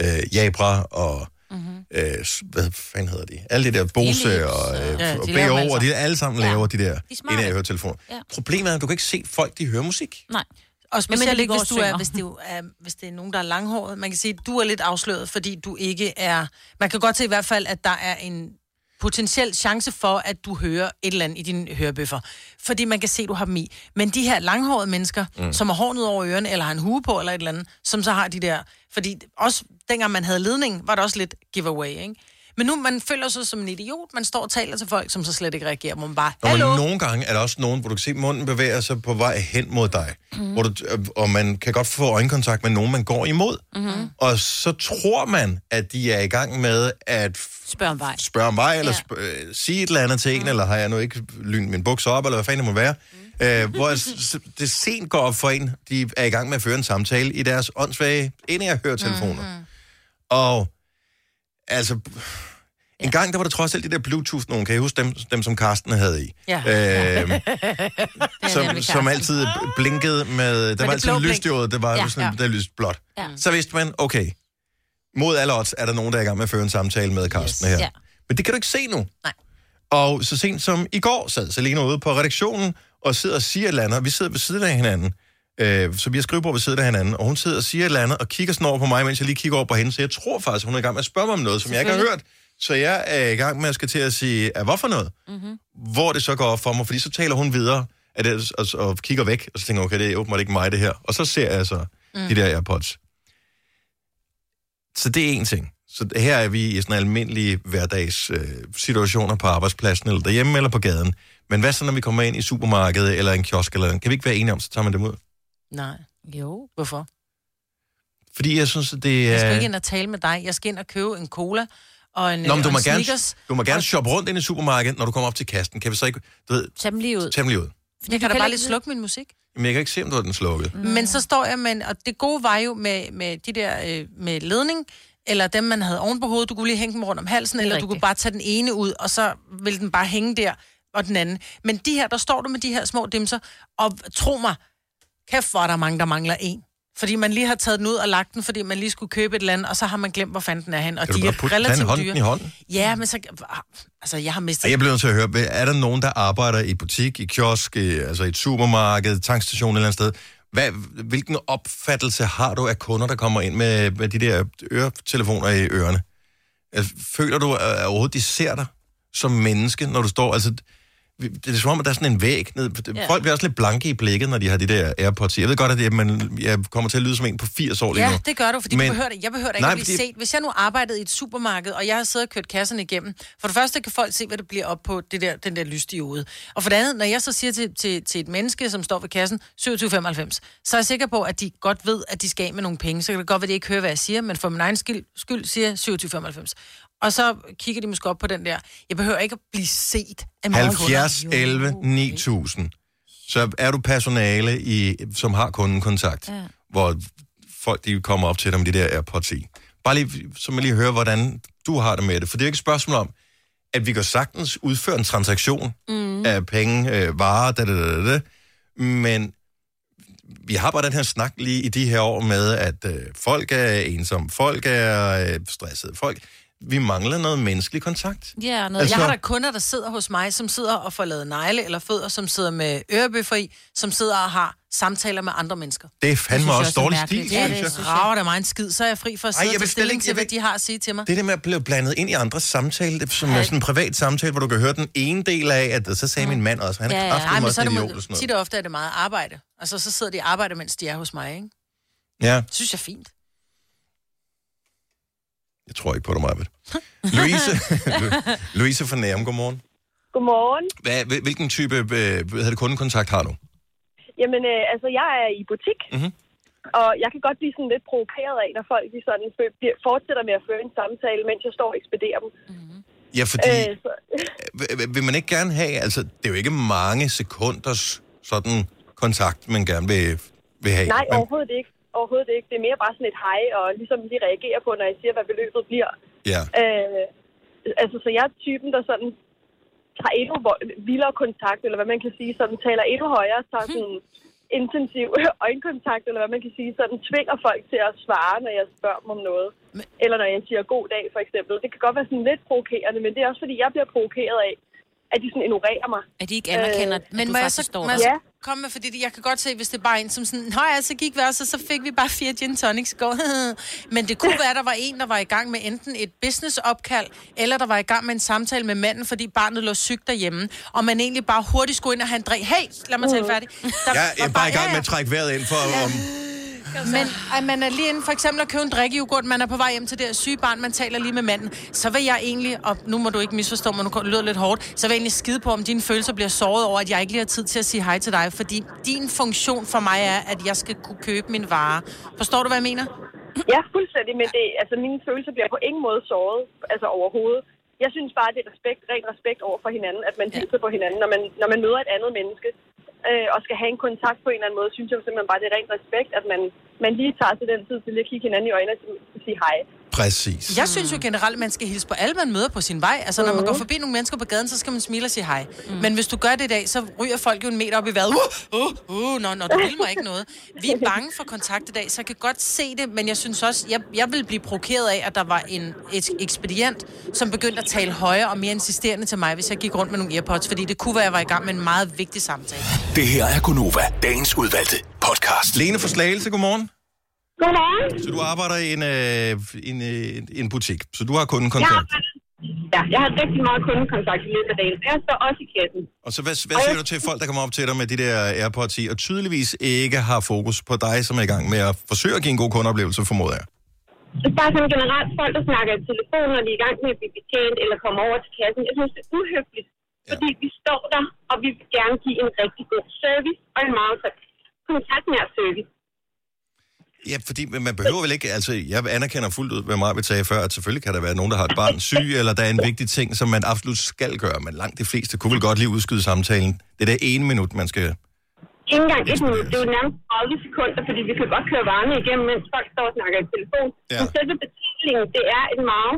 Øh, Jabra og mm-hmm. øh, hvad fanden hedder de? Alle de der Bose og, øh, Ja, de og BO, og de alle sammen Ja. laver de der er smarte. in høretelefoner. Ja. Problemet er, at du kan ikke se folk, de hører musik. Nej. Og specielt ikke, hvis, du er, hvis, det er, hvis det er nogen, der er langhåret. Man kan sige, at du er lidt afsløret, fordi du ikke er... Man kan godt se i hvert fald, at der er en potentiel chance for, at du hører et eller andet i dine hørebøffer. Fordi man kan se, at du har dem i. Men de her langhårede mennesker, mm. som har hår ned over ørerne, eller har en hue på, eller et eller andet, som så har de der... Fordi også dengang man havde ledning, var det også lidt giveaway, ikke? Men nu, man føler sig som en idiot. Man står og taler til folk, som så slet ikke reagerer. Man bare, Nå, men hallo? nogle gange er der også nogen, hvor du kan se, at munden bevæger sig på vej hen mod dig. Mhm. Mm. Hvor du, og man kan godt få øjenkontakt med nogen, man går imod. Mm-hmm. Og så tror man, at de er i gang med at Spørg om vej. spørge om vej, eller sp- øh, sige et eller andet til en, mm. eller har jeg nu ikke lynet min bukser op, eller hvad fanden det må være. Mm. Øh, hvor det sent går op for en, de er i gang med at føre en samtale i deres åndssvage ind i høretelefoner. Mm. Og altså, en gang der var der trods alt de der Bluetooth nogen, kan I huske dem, dem som Karsten havde i? Ja. Øhm, som, som altid blinkede med, der det var altid lyst øjet, det var Ja, ja, sådan, ja. ja. der lyst blåt. Ja. Så vidste man, okay, mod alle odds er der nogen, der er i gang med at føre en samtale med Karsten yes. her. Ja. Men det kan du ikke se nu. Nej. Og så sent som i går sad Selina ude på redaktionen og sidder og siger et eller andet, og vi sidder ved siden af hinanden. Øh, så vi har skrivebord ved siden af hinanden, og hun sidder og siger et eller andet, og kigger sådan over på mig, mens jeg lige kigger over på hende, så jeg tror faktisk, hun er i gang med at spørge mig om noget, som jeg ikke har hørt. Så jeg er i gang med at skal til at sige, at hvorfor noget? Mm-hmm. Hvor det så går op for mig, fordi så taler hun videre at det, og, og kigger væk, og så tænker jeg, okay, det er åbenbart ikke mig det her. Og så ser jeg så mm. de der AirPods. Så det er en ting. Så her er vi i sådan almindelige hverdags øh, situationer på arbejdspladsen, eller derhjemme, eller på gaden. Men hvad så, når vi kommer ind i supermarkedet, eller en kiosk, eller kan vi ikke være enige om, så tager man dem ud? Nej. Jo. Hvorfor? Fordi jeg synes, at det Jeg skal er... ikke ind og tale med dig. Jeg skal ind og købe en cola og en, Nå, men øh, du og må en gerne, du må gerne shoppe rundt ind i supermarkedet, når du kommer op til kassen. Kan vi så ikke, du ved, Tag dem lige ud. tage dem lige ud? Jeg kan da bare lige slukke min musik. Men jeg kan ikke se, om du har den slukket. Mm. Men så står jeg med, og det gode var jo med, med de der øh, med ledning, eller dem, man havde oven på hovedet, du kunne lige hænge dem rundt om halsen, eller du kunne bare tage den ene ud, og så ville den bare hænge der, og den anden. Men de her, der står du med de her små dimser, og tro mig, kæft hvor er der mange, der mangler en. Fordi man lige har taget den ud og lagt den, fordi man lige skulle købe et eller andet, og så har man glemt, hvor fanden den er hen. Og Kan de er relativt dyre. i hånden? Ja, men så... Altså, jeg har mistet... Jeg bliver nødt til at høre, er der nogen, der arbejder i butik, i kiosk, i, altså i et supermarked, tankstation et eller andet sted? Hvad, hvilken opfattelse har du af kunder, der kommer ind med, med de der øretelefoner i ørerne? Altså, føler du at overhovedet, de ser dig som menneske, når du står... Altså, det er som om, at der er sådan en væg ned. Ja. Folk bliver også lidt blanke i blikket, når de har de der AirPods i. Jeg ved godt, at det, man, jeg kommer til at lyde som en på 80 år lige Ja, nu. det gør du, fordi Men- du behøver det. Jeg behøver da ikke Nej, at blive fordi- set. Hvis jeg nu arbejdede i et supermarked, og jeg har siddet og kørt kasserne igennem, for det første kan folk se, hvad det bliver op på det der, den der lysdiode. Og for det andet, når jeg så siger til, til, til et menneske, som står ved kassen, 27,95, så er jeg sikker på, at de godt ved, at de skal af med nogle penge. Så kan det godt være, at de ikke hører, hvad jeg siger, men for min egen skyld, skyld siger jeg 27,95. Og så kigger de måske op på den der. Jeg behøver ikke at blive set af mine 70, kunder. 11, 9000. Så er du personale, i, som har kundekontakt, ja. hvor folk de kommer op til dig med de der AirPods i. Bare lige, så man lige høre, hvordan du har det med det. For det er jo ikke et spørgsmål om, at vi kan sagtens udføre en transaktion mm. af penge, øh, varer, da, da, da, da, da. men vi har bare den her snak lige i de her år med, at øh, folk er ensomme, folk er øh, stressede, folk... Vi mangler noget menneskelig kontakt. Ja, noget. Altså- Jeg har der kunder, der sidder hos mig, som sidder og får lavet negle eller fødder, som sidder med ørebøffer i, som sidder og har samtaler med andre mennesker. Det er fandme også dårlig stil, Ja, synes det jeg. synes rager der mig en skid, så er jeg fri for at Ej, sidde jeg og stilling ikke- til, hvad de har at sige til mig. Det der med at blive blandet ind i andres samtale, det, som Ja. er sådan en privat samtale, hvor du kan høre den ene del af, at så sagde min mand også, han er ja, også er en det idiot må- og sådan tit noget. og ofte er det meget arbejde. Altså, så sidder de og arbejder, mens de er hos mig, ikke? Ja, Det synes jeg er fint. Jeg tror ikke på dig, Marvitt. Louise, Louise fra Nærum, godmorgen. Godmorgen. Hvad, hvil- hvilken type øh, hvad hedder det, kundekontakt har du? Jamen, øh, altså, jeg er i butik, Mhm. og jeg kan godt blive sådan lidt provokeret af, når folk de sådan, fortsætter med at føre en samtale, mens jeg står og ekspederer dem. Ja, fordi Øh, så, vil man ikke gerne have, altså det er jo ikke mange sekunders sådan kontakt, man gerne vil, vil have. nej, Man, overhovedet ikke. Overhovedet ikke. Det er mere bare sådan et hej, og ligesom lige reagere på, når jeg siger, hvad beløbet bliver. ja. Øh, altså, så jeg er typen, der sådan tager endnu vildere kontakt, eller hvad man kan sige, sådan taler endnu højere, tager sådan intensiv øjenkontakt, eller hvad man kan sige, sådan tvinger folk til at svare, når jeg spørger dem om noget. Eller når jeg siger god dag, for eksempel. Det kan godt være sådan lidt provokerende, men det er også, fordi jeg bliver provokeret af, at de sådan ignorerer mig. At de ikke anerkender, Øh, at Men du må jeg faktisk så, står der. jeg så Ja. Komme med, fordi jeg kan godt se, hvis det er bare en som sådan, nej, altså gik vi også, og så fik vi bare fire gin tonics i går. Men det kunne være, at der var en, der var i gang med enten et businessopkald, eller der var i gang med en samtale med manden, fordi barnet lå sygt derhjemme, og man egentlig bare hurtigt skulle ind og have en drik. Hey, lad mig tale færdig. Der Jeg er var bare i gang med at trække vejret ind for, om, altså. Men at man er lige inde for eksempel at købe en drikkejoghurt, man er på vej hjem til det syge barn, man taler lige med manden, så vil jeg egentlig, og nu må du ikke misforstå mig, nu lyder det lidt hårdt, så vil jeg egentlig skide på, om dine følelser bliver såret over, at jeg ikke lige har tid til at sige hej til dig, fordi din funktion for mig er, at jeg skal kunne købe min vare. Forstår du, hvad jeg mener? Ja, fuldstændig, men det, altså, mine følelser bliver på ingen måde såret, altså overhovedet. Jeg synes bare, det er respekt, ren respekt over for hinanden, at man hilser på hinanden, når man, når man møder et andet menneske, øh, og skal have en kontakt på en eller anden måde, synes jeg simpelthen bare, det er ren respekt, at man, man lige tager til den tid til lige at kigge hinanden i øjnene og sige hej. Præcis. Jeg synes jo generelt, at man skal hilse på alle, man møder på sin vej. Altså, når man går forbi nogle mennesker på gaden, så skal man smile og sige hej. Mm. Men hvis du gør det i dag, så ryger folk jo en meter op i vejret. Uh, uh, uh, når, når du vil mig ikke noget. Vi er bange for kontakt i dag, så jeg kan godt se det, men jeg synes også, jeg, jeg vil blive provokeret af, at der var en et ekspedient, som begyndte at tale højere og mere insisterende til mig, hvis jeg gik rundt med nogle earpods, fordi det kunne være, at jeg var i gang med en meget vigtig samtale. Det her er Gunova, dagens udvalgte podcast. Lene fra Slagelse, godmorgen. Godmorgen. Så du arbejder i en, øh, en, øh, en butik, så du har Jeg kundekontakt. har, ja, jeg har rigtig meget kundekontakt i løbet af dagen. Jeg står også i kassen. Og så hvad, hvad siger du til folk, der kommer op til dig med de der AirPods i, og tydeligvis ikke har fokus på dig, som er i gang med at forsøge at give en god kundeoplevelse, formoder jeg? Det er bare sådan generelt folk, der snakker i telefon, når de er i gang med at blive betjent eller kommer over til kassen. Jeg synes, det er uhøfligt. Ja. Fordi vi står der, og vi vil gerne give en rigtig god service og en meget kontaktnær service. Ja, fordi man behøver vel ikke, altså jeg anerkender fuldt ud, hvad vi sagde før, at selvfølgelig kan der være nogen, der har et barn syg, eller der er en vigtig ting, som man absolut skal gøre, men langt de fleste kunne vel godt lige udskyde samtalen. Det er det ene minut, man skal... Ikke engang et minut. Det er jo nærmest 30 sekunder, fordi vi kan godt køre varerne igennem, mens folk står og snakker i telefon. Ja. Men selve betalingen, det er en meget...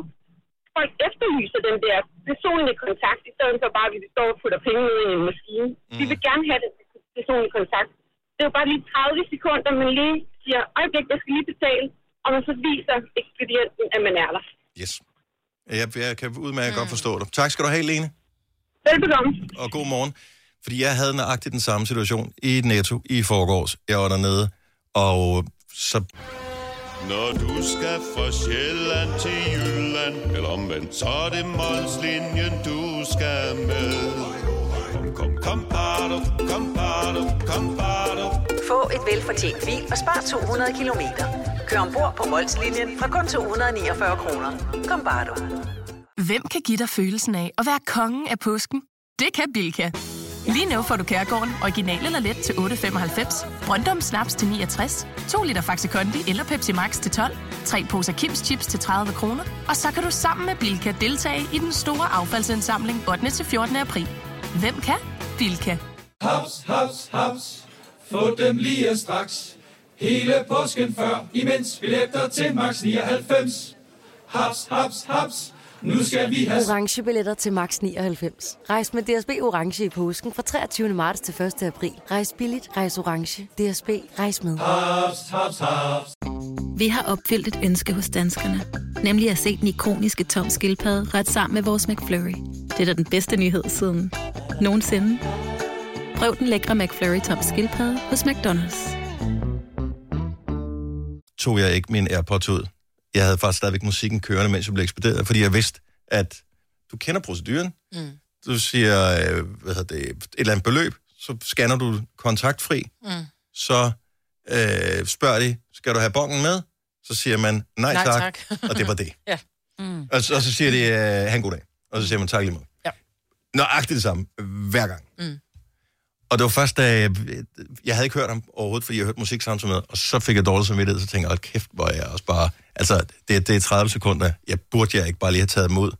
Folk efterlyser den der personlige kontakt, i stedet for bare, at vi står og putter penge ned i en maskine. Mm. Vi vil gerne have den personlige kontakt. Det er jo bare lige 30 sekunder, man lige siger, øjeblik, jeg skal lige betale, og man så viser ekspedienten, at man er der. Yes. Jeg, jeg kan udmærket mm. godt forstå dig. Tak skal du have, Lene. Velbekomme. Og god morgen. Fordi jeg havde nøjagtigt den samme situation i et netto i forgårs. Jeg var dernede, og så Når du skal fra Sjælland til Jylland, eller omvendt, så er det Molslinjen, du skal med. Kom, kom, kom, bado, kom, bado, kom, bado. Få et velfortjent bil og spar 200 kilometer. Kør ombord på Molslinjen fra kun 249 kroner. Kom bare du. Hvem kan give dig følelsen af at være kongen af påsken? Det kan Bilka! Lige nu får du Kærgården original eller let til 8.95, Brøndum Snaps til 69, 2 liter Faxi Kondi eller Pepsi Max til 12, 3 poser Kims Chips til 30 kroner, og så kan du sammen med Bilka deltage i den store affaldsindsamling 8. til 14. april. Hvem kan? Bilka. Haps, haps, haps. Få dem lige straks. Hele påsken før, imens billetter til max 99. Haps, haps, haps. Nu skal vi have... Orange billetter til max 99. Rejs med DSB Orange i påsken fra 23. marts til 1. april. Rejs billigt, rejs orange. DSB, rejs med. Haps, haps, haps. Vi har opfyldt et ønske hos danskerne. Nemlig at se den ikoniske tom skildpadde ret sammen med vores McFlurry. Det er da den bedste nyhed siden nogensinde. Prøv den lækre McFlurry tom skildpadde hos McDonald's. tog jeg ikke min AirPods ud. Jeg havde faktisk stadigvæk musikken kørende, mens jeg blev ekspederet, fordi jeg vidste, at du kender proceduren. Mm. Du siger, øh, hvad hedder det, et eller andet beløb, så scanner du kontaktfri, Mm. så øh, spørger de, skal du have bongen med? Så siger man, nej, Nej, tak, tak. og det var det. Ja. Mm. Og, så- og så siger de, øh, have en god dag. Og så siger man, tak lige måde. Ja. Nøjagtigt det samme, hver gang. Mm. Og det var først, da jeg, jeg havde ikke hørt ham overhovedet, fordi jeg hørte musik samtidig med, og så fik jeg dårlig samvittighed, så tænkte jeg, hold kæft, hvor er jeg også bare... Altså, det, det er 30 sekunder. Jeg burde jeg ikke bare lige have taget imod,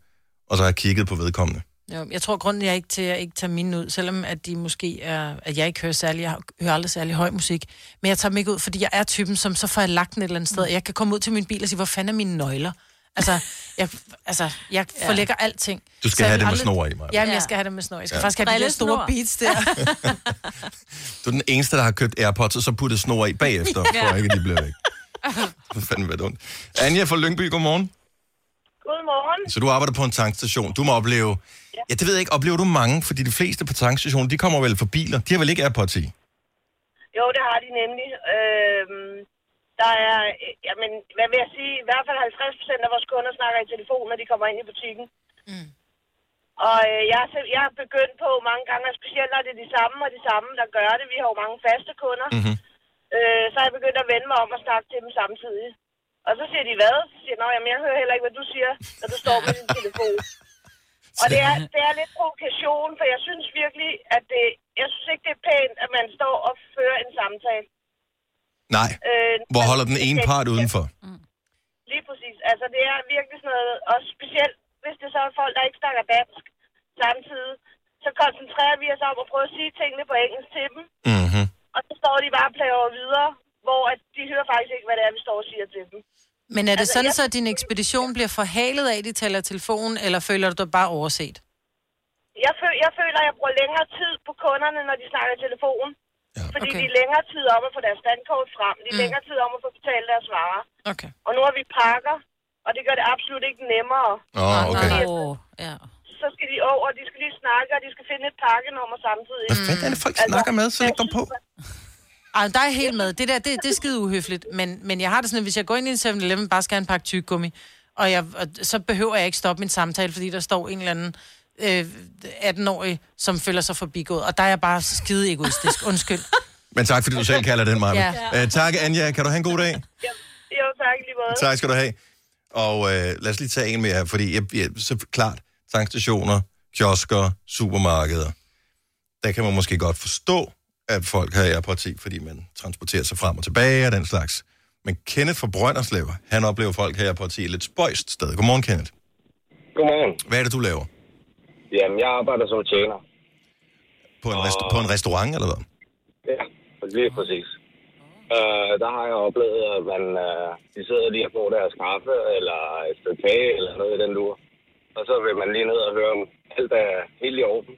og så har jeg kigget på vedkommende. Jo, jeg tror, grunden jeg ikke til at ikke tage mine ud, selvom at de måske er, at jeg ikke hører særlig, jeg hører aldrig særlig høj musik, men jeg tager dem ikke ud, fordi jeg er typen, som så får jeg lagt den et eller andet sted. Jeg kan komme ud til min bil og sige, hvor fanden er mine nøgler? Altså, jeg, altså, jeg Ja. forlægger alting. Du skal have det med aldrig- snor i, Maja. Jamen, Ja. jeg skal have det med snor. Jeg skal Ja. ja. faktisk have de der store Brillesnor. beats der. Du er den eneste, der har købt AirPods, og så puttet snor i bagefter, Ja. for ikke at de bliver væk. Det er fandme være dumt. Anja fra Lyngby, godmorgen. Godmorgen. Så du arbejder på en tankstation. Du må opleve... Ja, det ved jeg ikke. Oplever du mange? Fordi de fleste på tankstationen, de kommer vel for biler. De har vel ikke AirPods i? Jo, det har de nemlig. Øhm, der er, øh, jamen, hvad vil jeg sige, i hvert fald 50 procent af vores kunder snakker i telefon, når de kommer ind i butikken. Mm. Og øh, jeg, er jeg er begyndt på mange gange, og specielt når det er de samme og de samme, der gør det. Vi har jo mange faste kunder. Mm-hmm. Øh, så har jeg begyndt at vende mig om og snakke til dem samtidig. Og så siger de, hvad? Så siger jeg, jamen, jeg hører heller ikke, hvad du siger, når du står med din telefon. Og det er, det er lidt provokation, for jeg synes virkelig, at det, jeg synes ikke, det er pænt, at man står og fører en samtale. Nej. Øh, Hvor holder den ene part udenfor? Lige præcis. Altså, det er virkelig sådan noget, og specielt hvis det så er folk, der ikke snakker dansk samtidig, så koncentrerer vi os om at prøve at sige tingene på engelsk til dem, Mm-hmm. og så står de bare og plager videre, hvor at de hører faktisk ikke, hvad det er, vi står og siger til dem. Men er det Altså, sådan, jeg- så at din ekspedition bliver forhalet af, at de taler telefon, eller føler du dig bare overset? Jeg, føl, jeg føler, at jeg bruger længere tid på kunderne, når de snakker i telefon. Ja, fordi okay. de er længere tid om at få deres standkort frem. De er mm. længere tid om at få betalt deres varer. Okay. Og nu har vi pakker, og det gør det absolut ikke nemmere. Åh, okay. Fordi, Åh, ja. så skal de over, og de skal lige snakke, og de skal finde et pakkenummer samtidig. Hvad fanden er det, folk snakker med? Så læg dem på. Ej, der er helt med. Det der, det, det er skide uhøfligt. Men, men jeg har det sådan, at hvis jeg går ind i en 7-Eleven, bare skal have en pakke tyggegummi, og, jeg, og så behøver jeg ikke stoppe min samtale, fordi der står en eller anden øh, 18-årig, som føler sig forbigået. Og der er jeg bare skide egoistisk. Undskyld. Men tak, fordi du selv kalder den, Maja. Ja. Uh, tak, Anja. Kan du have en god dag? Jo, tak i lige måde. Tak skal du have. Og øh, lad os lige tage en mere, fordi jeg, jeg, så klart, tankstationer, kiosker, supermarkeder, der kan man måske godt forstå, at folk har airpods i, fordi man transporterer sig frem og tilbage og den slags. Men Kenneth fra Brønderslev, han oplever folk her på et lidt spøjst sted. Godmorgen, Kenneth. Godmorgen. Hvad er det, du laver? Jamen, jeg arbejder som tjener. På en, rest- på en restaurant, eller hvad? Ja, lige præcis. Uh, der har jeg oplevet, at man, uh, de sidder lige og får deres kaffe, eller et stykke kage, eller noget i den lur. Og så vil man lige ned og høre, om alt er helt i orden.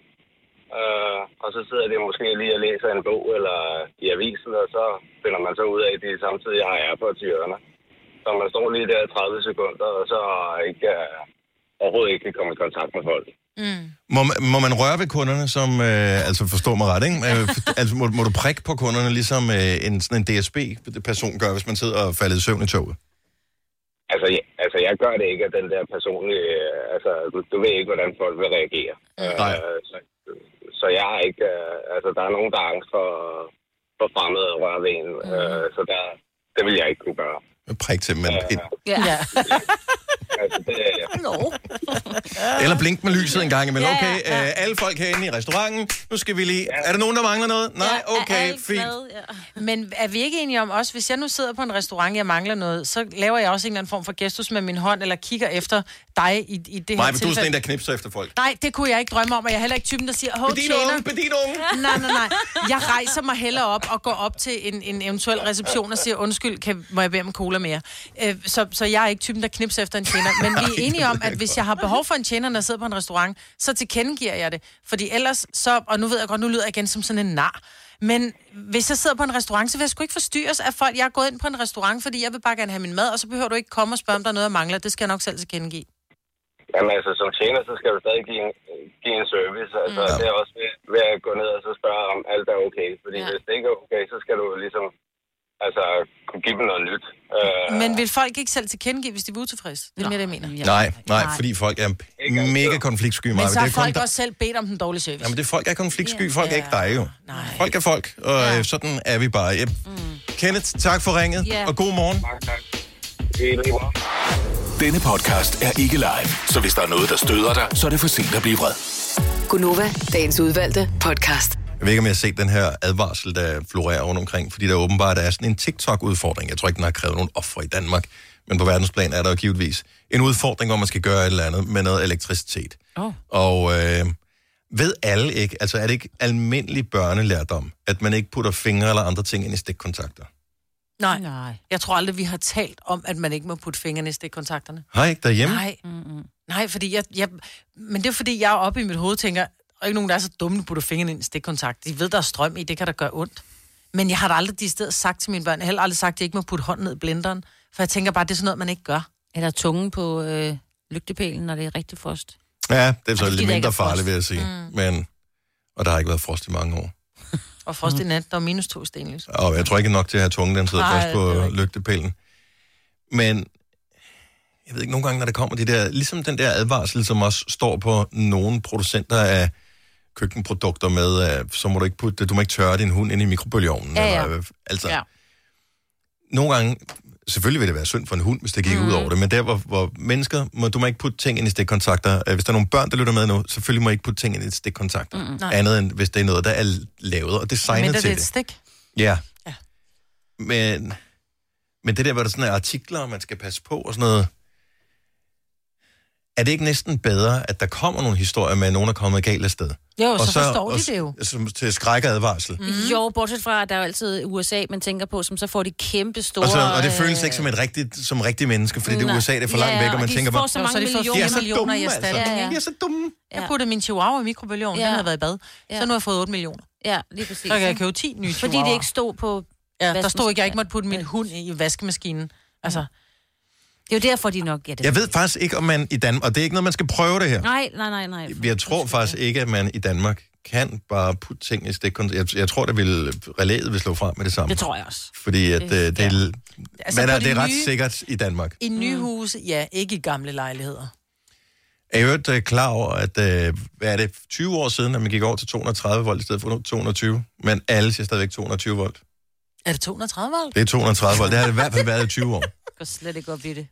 Uh, og så sidder de måske lige og læser en bog, eller i avisen, og så finder man så ud af, at de samtidig har AirPods i ørerne. Så man står lige der i 30 sekunder, og så ikke, uh, overhovedet ikke kan komme i kontakt med folk. Må, man- må man røre ved kunderne, som, øh, altså forstå mig ret, ikke? Øh, altså må, må du prikke på kunderne, ligesom øh, en, sådan en DSB-person gør, hvis man sidder og falder i søvn i toget? Altså, jeg, altså, jeg gør det ikke af den der personlige... øh, Altså, du, du ved ikke, hvordan folk vil reagere. Nej. Øh, så, så jeg har ikke... øh, Altså, der er nogen, der er angst for, for fremmede at røre ved en. Øh, så der, det vil jeg ikke kunne gøre. Prik til dem med en pind. Ja. ja. Altså, det, Nå. Eller blink med lyset en gang imellem. Ja, Okay, ja, ja. øh, alle folk herinde i restauranten, nu skal vi lige... Er der nogen, der mangler noget? Nej, okay, fint. Men er vi ikke enige om også, hvis jeg nu sidder på en restaurant, jeg mangler noget, så laver jeg også en eller anden form for gestus med min hånd, eller kigger efter dig i, i det Nej, her men du er sådan en, tilfælde. der knipser efter folk. Nej, det kunne jeg ikke drømme om, og jeg er heller ikke typen, der siger, hov, Bedin tjener. unge, bedin unge. Nej, nej, nej. Jeg rejser mig heller op og går op til en, en eventuel reception og siger, undskyld, kan, må jeg bede om cola mere? Øh, så, så jeg er ikke typen, der knipser efter en tjener. Men vi er enige om, at hvis jeg har behov for en tjener, når jeg sidder på en restaurant, så tilkendegiver jeg det. Fordi ellers så, og nu ved jeg godt, nu lyder jeg igen som sådan en nar, men hvis jeg sidder på en restaurant, så vil jeg sgu ikke forstyrres af folk. Jeg er gået ind på en restaurant, fordi jeg vil bare gerne have min mad, og så behøver du ikke komme og spørge, om der er noget, jeg mangler. Det skal jeg nok selv tilkendegive. jamen, altså, som tjener, så skal du stadig give en, give en service. Altså, Mm. det er også ved, ved at gå ned og så spørge, om alt er okay. Fordi ja. hvis det ikke er okay, så skal du ligesom altså, kunne give dem noget nyt. Øh, Men vil folk ikke selv tilkendegive, hvis de er utilfredse? Det er mere det, jeg mener. Nej, nej, fordi folk er mega konfliktsky. Men Maja. så Det har er kun folk der- også selv bedt om den dårlige service. Jamen, det er folk er konfliktsky. Folk er ikke dig jo. Folk er folk, og ja. sådan er vi bare. Yep. Mm. Kenneth, tak for ringet, Ja. og god morgen. Denne podcast er ikke live, så hvis der er noget, der støder dig, så er det for sent at blive vred. Gunova, dagens udvalgte podcast. Jeg ved ikke, om jeg har set den her advarsel, der florerer rundt omkring, fordi der åbenbart er sådan en TikTok-udfordring. Jeg tror ikke, den har krævet nogen offer i Danmark, men på verdensplan er der jo givetvis en udfordring, hvor man skal gøre et eller andet med noget elektricitet. Oh. Og øh, ved alle ikke, altså er det ikke almindelig børnelærdom, at man ikke putter fingre eller andre ting ind i stikkontakter? Nej. Nej. Jeg tror aldrig, vi har talt om, at man ikke må putte fingrene i stikkontakterne. Har ikke derhjemme? Nej. Mm-hmm. Nej, fordi jeg, jeg... Men det er fordi, jeg er oppe i mit hoved tænker, og ikke nogen, der er så dumme, at putte fingrene ind i stikkontakt. De ved, der er strøm i, det kan da gøre ondt. Men jeg har da aldrig de steder sagt til mine børn, jeg har heller aldrig sagt, at jeg ikke må putte hånden ned i blenderen. For jeg tænker bare, det er sådan noget, man ikke gør. Eller tungen på øh, lygtepælen, når det er rigtig frost. Ja, det er så fordi lidt mindre farligt, vil jeg sige. Mm. Men, og der har ikke været frost i mange år. Og frost i nat, der er minus to sten, ligesom. Og jeg tror ikke nok til at have tungen, den sidder fast det på lygtepælen. Men jeg ved ikke, nogle gange, når der kommer de der, ligesom den der advarsel, som også står på nogle producenter af køkkenprodukter med, uh, så må du ikke putte, du må ikke tørre din hund ind i mikrobølgeovnen. Ja, ja. Eller, altså, Ja. nogle gange, selvfølgelig vil det være synd for en hund, hvis det gik mm. ud over det, men der, hvor, hvor mennesker, må, du må ikke putte ting ind i stikkontakter. Øh, Hvis der er nogle børn, der lytter med nu, selvfølgelig må I ikke putte ting ind i stikkontakter. Nej. Andet end hvis det er noget, der er lavet og designet Mindre det til er et det. stik. Ja. ja. Men, men det der, hvor der sådan er artikler, man skal passe på og sådan noget, er det ikke næsten bedre, at der kommer nogle historier med, at nogen er kommet galt af sted? Jo, så forstår de og, det jo. Som, til skrækadvarsel. Mm. Jo, bortset fra, at der er jo altid USA, man tænker på, som så får de kæmpe store... Og, så, og det føles ikke som et rigtigt, som rigtigt menneske, fordi det er. USA, det er for langt Ja, væk, og og man de tænker bare, så Jo, mange så de får millioner. De er så millioner dumme, i altså. erstatning. Ja, ja. De er så dumme. Jeg puttede min chihuahua i mikrobølgeovnen, Ja. den havde været i bad. Ja. Så nu har jeg fået 8 millioner. Ja, lige præcis. Så kan jeg købe 10 nye Fordi chihuahuer. det ikke stod på... Ja, der stod ikke, at jeg ikke måtte putte min hund i vaskemaskinen. Altså, Det er jo derfor, de nok... Ja, det Jeg ved faktisk ikke, om man i Danmark, og det er ikke noget, man skal prøve det her. Nej, nej, nej, nej. Jeg tror faktisk ikke, at man i Danmark kan bare putte ting i stikkontakter. Jeg, jeg tror, det vil relæet vil slå frem med det samme. Det tror jeg også. Fordi at, det, det, det, er, Altså, men er, de det er ret nye- sikkert i Danmark. I nye huse, ja, ikke i gamle lejligheder. Er I øvrigt øh, klar over, at øh, hvad er det, 20 år siden, at man gik over til 230 volt i stedet for 220, men alle siger stadigvæk 220 volt. Er det 230 volt? Det er 230 volt. Det har det i hvert fald været i 20 år. Jeg går slet ikke op i det.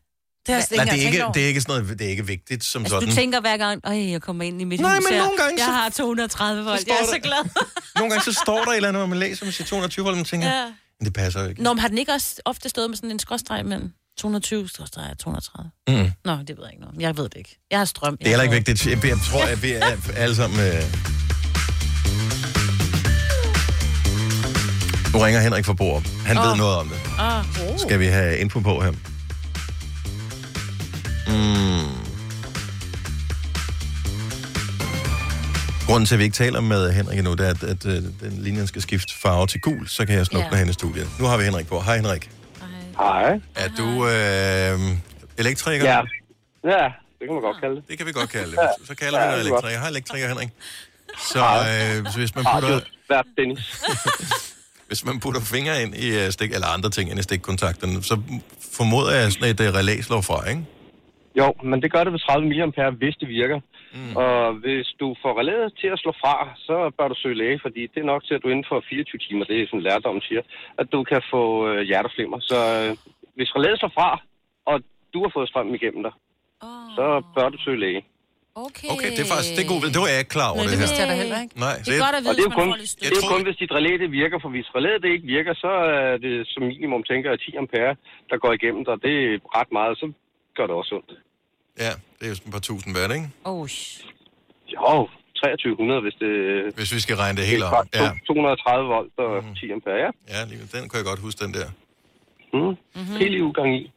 Det jeg Nej, ikke det er ikke, det er ikke sådan noget, det er ikke vigtigt som Altså, sådan. du tænker hver gang, at jeg kommer ind i mit Nej, hus men her. nogle gange jeg så- har 230 volt. Jeg er der- så glad. Nogle gange så står der et eller andet, hvor man læser, siger 220 volt, og man tænker, ja. men det passer jo ikke. Nå, men har den ikke også ofte stået med sådan en skråstreg mellem 220 skråstreg og 230? Mm. Nå, det ved jeg ikke noget. Jeg ved det ikke. Jeg har strøm. Det er heller ikke vigtigt. Jeg, jeg tror, at vi er alle sammen... Øh... Nu ringer Henrik fra Borup. Han oh. ved noget om det. Ah, oh. Skal vi have info på her? Mm. Grunden til, at vi ikke taler med Henrik endnu, det er, at, at, at den linjen skal skifte farve til gul, så kan jeg snuppe Ja. yeah. hen i studiet. Nu har vi Henrik på. Hej Henrik. Hej. Er du øh, elektriker? Ja. Ja, det kan man godt kalde det. Det kan vi godt kalde det. Så kalder vi Ja, dig er godt. elektriker. Hej elektriker, Henrik. Så, øh, så hvis man putter... Vært Dennis. hvis man putter fingre ind i øh, stik, eller andre ting ind i stikkontakterne, så formoder jeg sådan et uh, relæ slår fra, ikke? Jo, men det gør det ved 30 mA, hvis det virker. Mm. Og hvis du får relæet til at slå fra, så bør du søge læge, fordi det er nok til, at du inden for 24 timer, det er sådan lærdommen siger, at du kan få øh, hjerteflimmer. Så øh, hvis relæet slår fra, og du har fået strøm igennem dig, oh. så bør du søge læge. Okay. Okay, det er faktisk det er god, det var jeg ikke klar over, Nej, det, det her. vidste jeg da heller ikke. Nej, Det er godt at vide, og det er kun, det er jo kun hvis dit relæ det virker, for hvis relæet det ikke virker, så er det som minimum, tænker jeg, 10 ampere, der går igennem dig. Det er ret meget, så gør det også ondt. Ja, det er jo sådan et par tusind watt, ikke? Oh. Jo, 2300, hvis det... Hvis vi skal regne det helt det op. Ja, 230 volt og 10 ampere, ja. ja lige, den kan jeg godt huske, den der. Mm. Mhm. Mm-hmm. Helt i udgang i.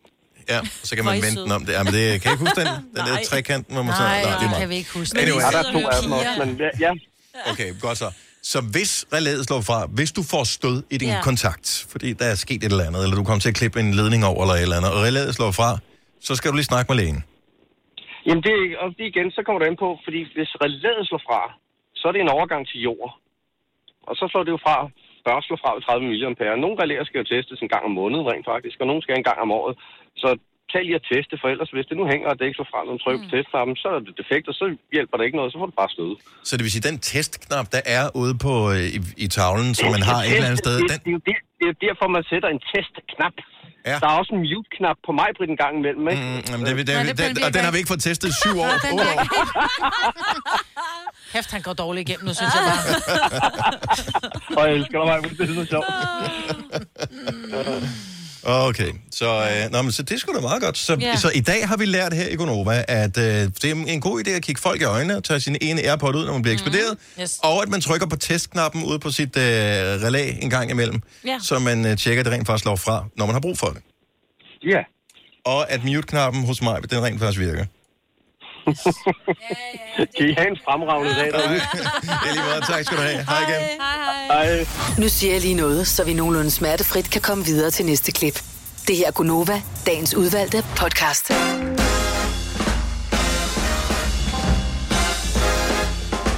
Ja, så kan man søde. den om det. Ja, men det, kan jeg ikke huske den? Den der trekanten, hvor man så... Nej, lige det meget. kan vi ikke huske. Anyway. Ja, der er to af dem også, men ja. ja. Okay, godt så. Så hvis relæet slår fra, hvis du får stød i din ja. kontakt, fordi der er sket et eller andet, eller du kommer til at klippe en ledning over eller et eller andet, og relæet slår fra, så skal du lige snakke med lægen. Jamen, det, og det igen, så kommer det an på, fordi hvis relæet slår fra, så er det en overgang til jord. Og så slår det jo fra, bør slå fra ved 30 mA. Nogle relæer skal jo testes en gang om måneden rent faktisk, og nogle skal en gang om året. Så tag lige at teste, for ellers hvis det nu hænger, og det ikke slår fra, når du trykker på testknappen, så er det defekt, og så hjælper det ikke noget, så får du bare stød. Så det vil sige, den testknap, der er ude på, øh, i, i tavlen, som man har et eller andet sted, det, den, det, det, er jo der- det er derfor, man sætter en testknap. Ja. Der er også en mute-knap på mig på den gang imellem, ikke? Mm, jamen, det, det, det, det, og den har vi ikke fået testet i syv år, den år. Kæft, han går dårligt igennem nu, synes jeg bare. Og jeg elsker dig, det er så sjovt. Okay, så, øh, nå, men, så det skulle da meget godt. Så, yeah. så i dag har vi lært her i Gonova, at øh, det er en god idé at kigge folk i øjnene og tage sin ene AirPod ud, når man bliver ekspederet, Yes. og at man trykker på testknappen ude på sit øh, relæ en gang imellem, Ja. så man øh, tjekker, at det rent faktisk slår fra, når man har brug for det. Ja. Og at mute-knappen hos mig, den rent faktisk virker. Kan I have en fremragende dag derude? Det er lige meget. Tak skal du have. Hej igen. Hej. Nu siger jeg lige noget, så vi nogenlunde smertefrit kan komme videre til næste klip. Det her er Gunova, dagens udvalgte podcast.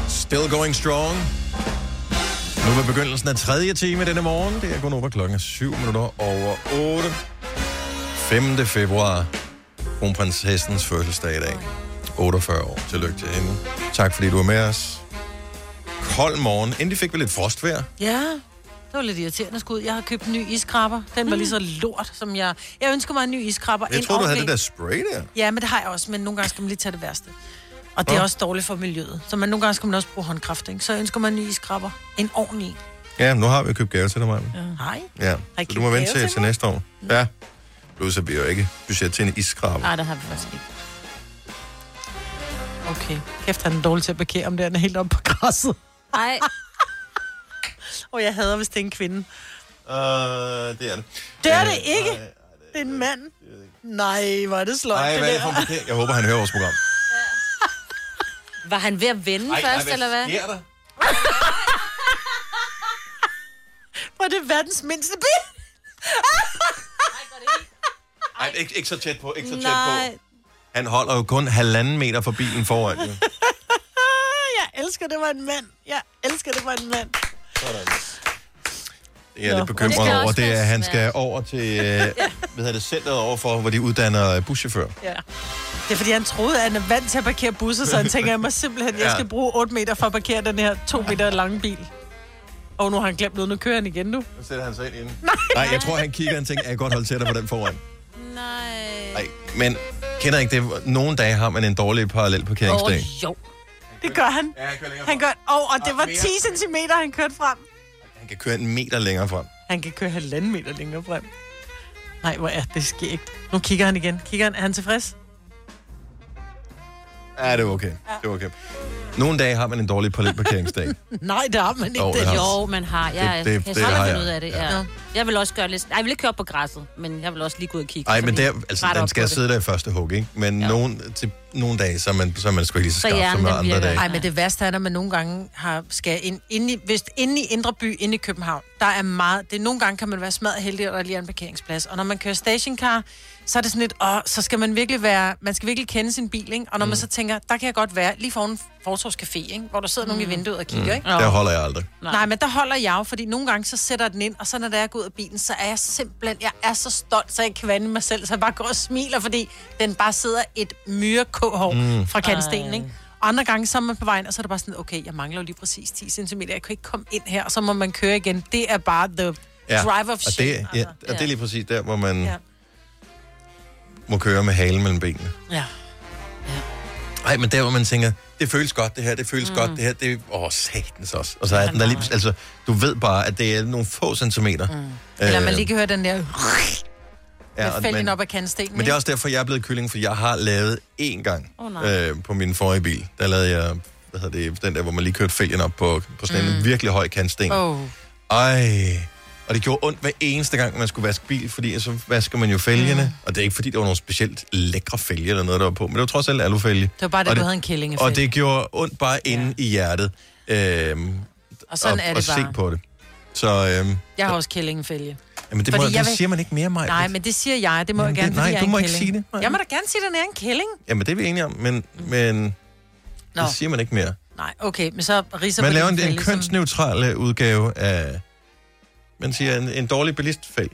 Still going strong. Nu er begyndelsen af tredje time denne morgen. Det er kun over klokken 7 minutter over 8. 5. februar. Kronprinsessens fødselsdag i dag. 48 år. Tillykke til hende. Tak fordi du er med os. Kold morgen. Endelig fik vi lidt frostvejr. Ja. var lidt irriterende skud. Jeg har købt en ny iskrabber. Den var lige så lort, som jeg... Jeg ønsker mig en ny iskrabber. Jeg tror du havde det der spray der. Ja, men det har jeg også, men nogle gange skal man lige tage det værste. Og det er også dårligt for miljøet. Så man, nogle gange skal man også bruge håndkraft, ikke? Så jeg ønsker mig en ny iskrabber. En ordentlig en. Ja, nu har vi købt gave til dig, Maja. Ja. Hej. Ja, I så du må vente til, til næste år. Ja. Plus, at vi jo ikke budget til en iskraber. Nej, det har vi faktisk ikke. Okay. Kæft, han er dårlig til at parkere om det. Han er helt oppe på græsset. Nej. Og jeg hader, hvis det er en kvinde. Uh, det er det. Det er Øh, det ikke. Det er en mand. Nej, hvor er det sløjt, Nej, hvad er det for en der. parkering? Jeg håber, han hører vores program. Var han ved at vende Ej, Ej, nej, først, hvad eller hvad? sker der? Er det verdens mindste bil? Nej, ikke, ikke så tæt på, ikke så tæt Nej. Han holder jo kun halvanden meter fra bilen foran. Jo. Jeg elsker, det var en mand. Jeg elsker, det var en mand. Sådan. Det er jeg Nå. lidt Det bekymret skal over. Det er, at han skal over til øh, hvad hedder det, centret overfor, hvor de uddanner øh, buschauffør. Ja. Det er fordi, han troede, at han er vant til at parkere busser, så han tænker, jeg må simpelthen, jeg Ja. skal bruge 8 meter for at parkere den her 2 meter lange bil. Og nu har han glemt noget, nu kører han igen nu. Nu sætter han sig ind i den. Nej, jeg tror, han kigger og tænker, jeg kan godt holde dig på den foran. Nej. Nej, men kender ikke det? Nogle dage har man en dårlig parallel parkeringsdag. Åh, jo. Det gør han. Ja, han kører Han gør, oh, og det var mere. 10 cm, han kørte frem. Han kan køre en meter længere frem. Han kan køre halvanden meter længere frem. Nej, hvor er det skægt. Nu kigger han igen. Kigger han, er han tilfreds? Ja, det er okay. Det er okay. Nogle dage har man en dårlig parallelparkeringsdag. Nej, det har man ikke. Jo, det har Jo, man har. Jeg, Det- det, det- jeg det har jeg. ud af det. Ja. Ja. Jeg vil også gøre lidt... Ej, jeg vil ikke køre på græsset, men jeg vil også lige gå ud og kigge. Nej, men vi det er, altså, den skal sidde der i første hug, ikke? Men nogen, til nogle dage, så er man, så er man sgu ikke lige så Så skarp som andre virker. dage. Nej, men det værste er, når man nogle gange har, skal ind, ind i, hvis inde i Indre By, inde i København, der er meget, det nogle gange kan man være smadret heldig, og der lige er en parkeringsplads. Og når man kører stationcar, så er det sådan lidt, åh, så skal man virkelig være, man skal virkelig kende sin bil, ikke? Og når mm. man så tænker, der kan jeg godt være lige foran Fortorvs Café, ikke? Hvor der sidder mm. nogen i vinduet og kigger, Mm. ikke? Der holder jeg aldrig. Nej. Nej, men der holder jeg jo, fordi nogle gange så sætter den ind, og så når der er går ud af bilen, så er jeg simpelthen, jeg er så stolt, så jeg kan vande mig selv, så jeg bare går og smiler, fordi den bare sidder et myre kohår Mm. mm. fra kantstenen, ikke? Og andre gange, så er man på vejen, og så er det bare sådan, okay, jeg mangler jo lige præcis 10 cm, jeg kan ikke komme ind her, og så må man køre igen. Det er bare the Ja, drive of og shit. det, ja, og det er lige præcis der, hvor man Ja. Må køre med halen mellem benene. Ja. Nej, men der, hvor man tænker, det føles godt, det her, det føles mm. godt, det her, det er, åh, satans også. Og så er den der lige, altså, du ved bare, at det er nogle få centimeter. Mm. Eller man lige kan høre den der ja, med men, op ad kantstenen. men det er også derfor, jeg er blevet kylling, for jeg har lavet én gang nej. øh, på min forrige bil. Der lavede jeg, hvad hedder det, den der, hvor man lige kørte fælgen op på, på sådan en Mm. virkelig høj kantsten. Oh. Ej, og det gjorde ondt hver eneste gang, man skulle vaske bil, fordi så vasker man jo fælgene. Mm. Og det er ikke, fordi det var nogle specielt lækre fælge eller noget, der var på, men det var trods alt alufælge. Det var bare det, og du havde en kællingefælge. Og det gjorde ondt bare inde i hjertet. Øhm, Og sådan at, er det se bare. på det. Så øhm, Jeg har også kællingefælge. jamen, det, må, Fordi det jeg vil- siger man ikke mere, mig. Nej, men det siger jeg. Det må Jamen, jeg gerne, det- nej, du må ikke kælling. sige det. Nej. Jeg må da gerne sige, at den er en kælling. Jamen, det er vi enige om, men, men Nå. det siger man ikke mere. Nej, okay, men så riser Man på laver en, en kønsneutral øh, udgave af, man siger, en, en dårlig bilistfælg.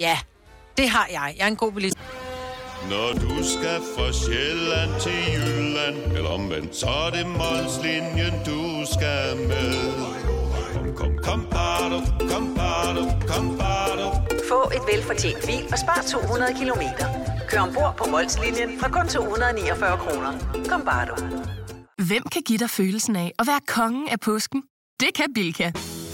Ja, det har jeg. Jeg er en god bilist. Når du skal fra Sjælland til Jylland Eller omvendt, så er det Molslinjen, du skal med Kom, kom, kom, bado, kom, bado, kom, bado. Få et velfortjent bil og spar 200 kilometer. Kør ombord på Molslinjen fra kun 249 kroner. Kom bare du. Hvem kan give dig følelsen af at være kongen af påsken? Det kan Bilka!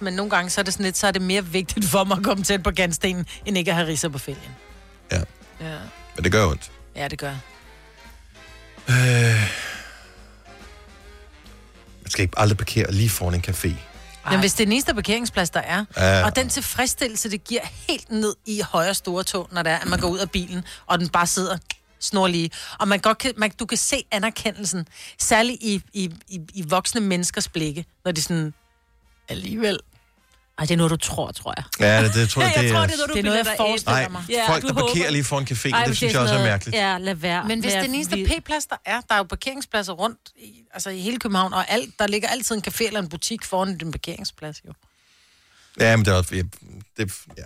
Men nogle gange så er det sådan lidt, så er det mere vigtigt for mig at komme tæt på kantstenen, end ikke at have riser på fælgen. Ja. Ja, Men det gør ondt. ja det gør. Øh, Man skal ikke aldrig parkere lige foran en café. Men hvis det er den eneste parkeringsplads, der er, Ja. og den tilfredsstillelse, det giver helt ned i højre store tog, når det er, at man går ud af bilen, og den bare sidder snorlige. Og man godt kan, man, du kan se anerkendelsen, særligt i, i, i, i voksne menneskers blikke, når de sådan, alligevel. Ej, det er noget, du tror, tror jeg. Ja, det, det tror jeg, det jeg tror, er... det er noget, du Det er noget, jeg forestiller Nej, mig. Ja, folk, du der parkerer håber- lige foran caféen, Ej, det synes jeg også er mærkeligt. Ja, lad være. Men hvis er den eneste P-plads, der er, der er jo parkeringspladser rundt i, altså i hele København, og alt, der ligger altid en café eller en butik foran din parkeringsplads, jo. Ja, men det er også... Ja, det, ja.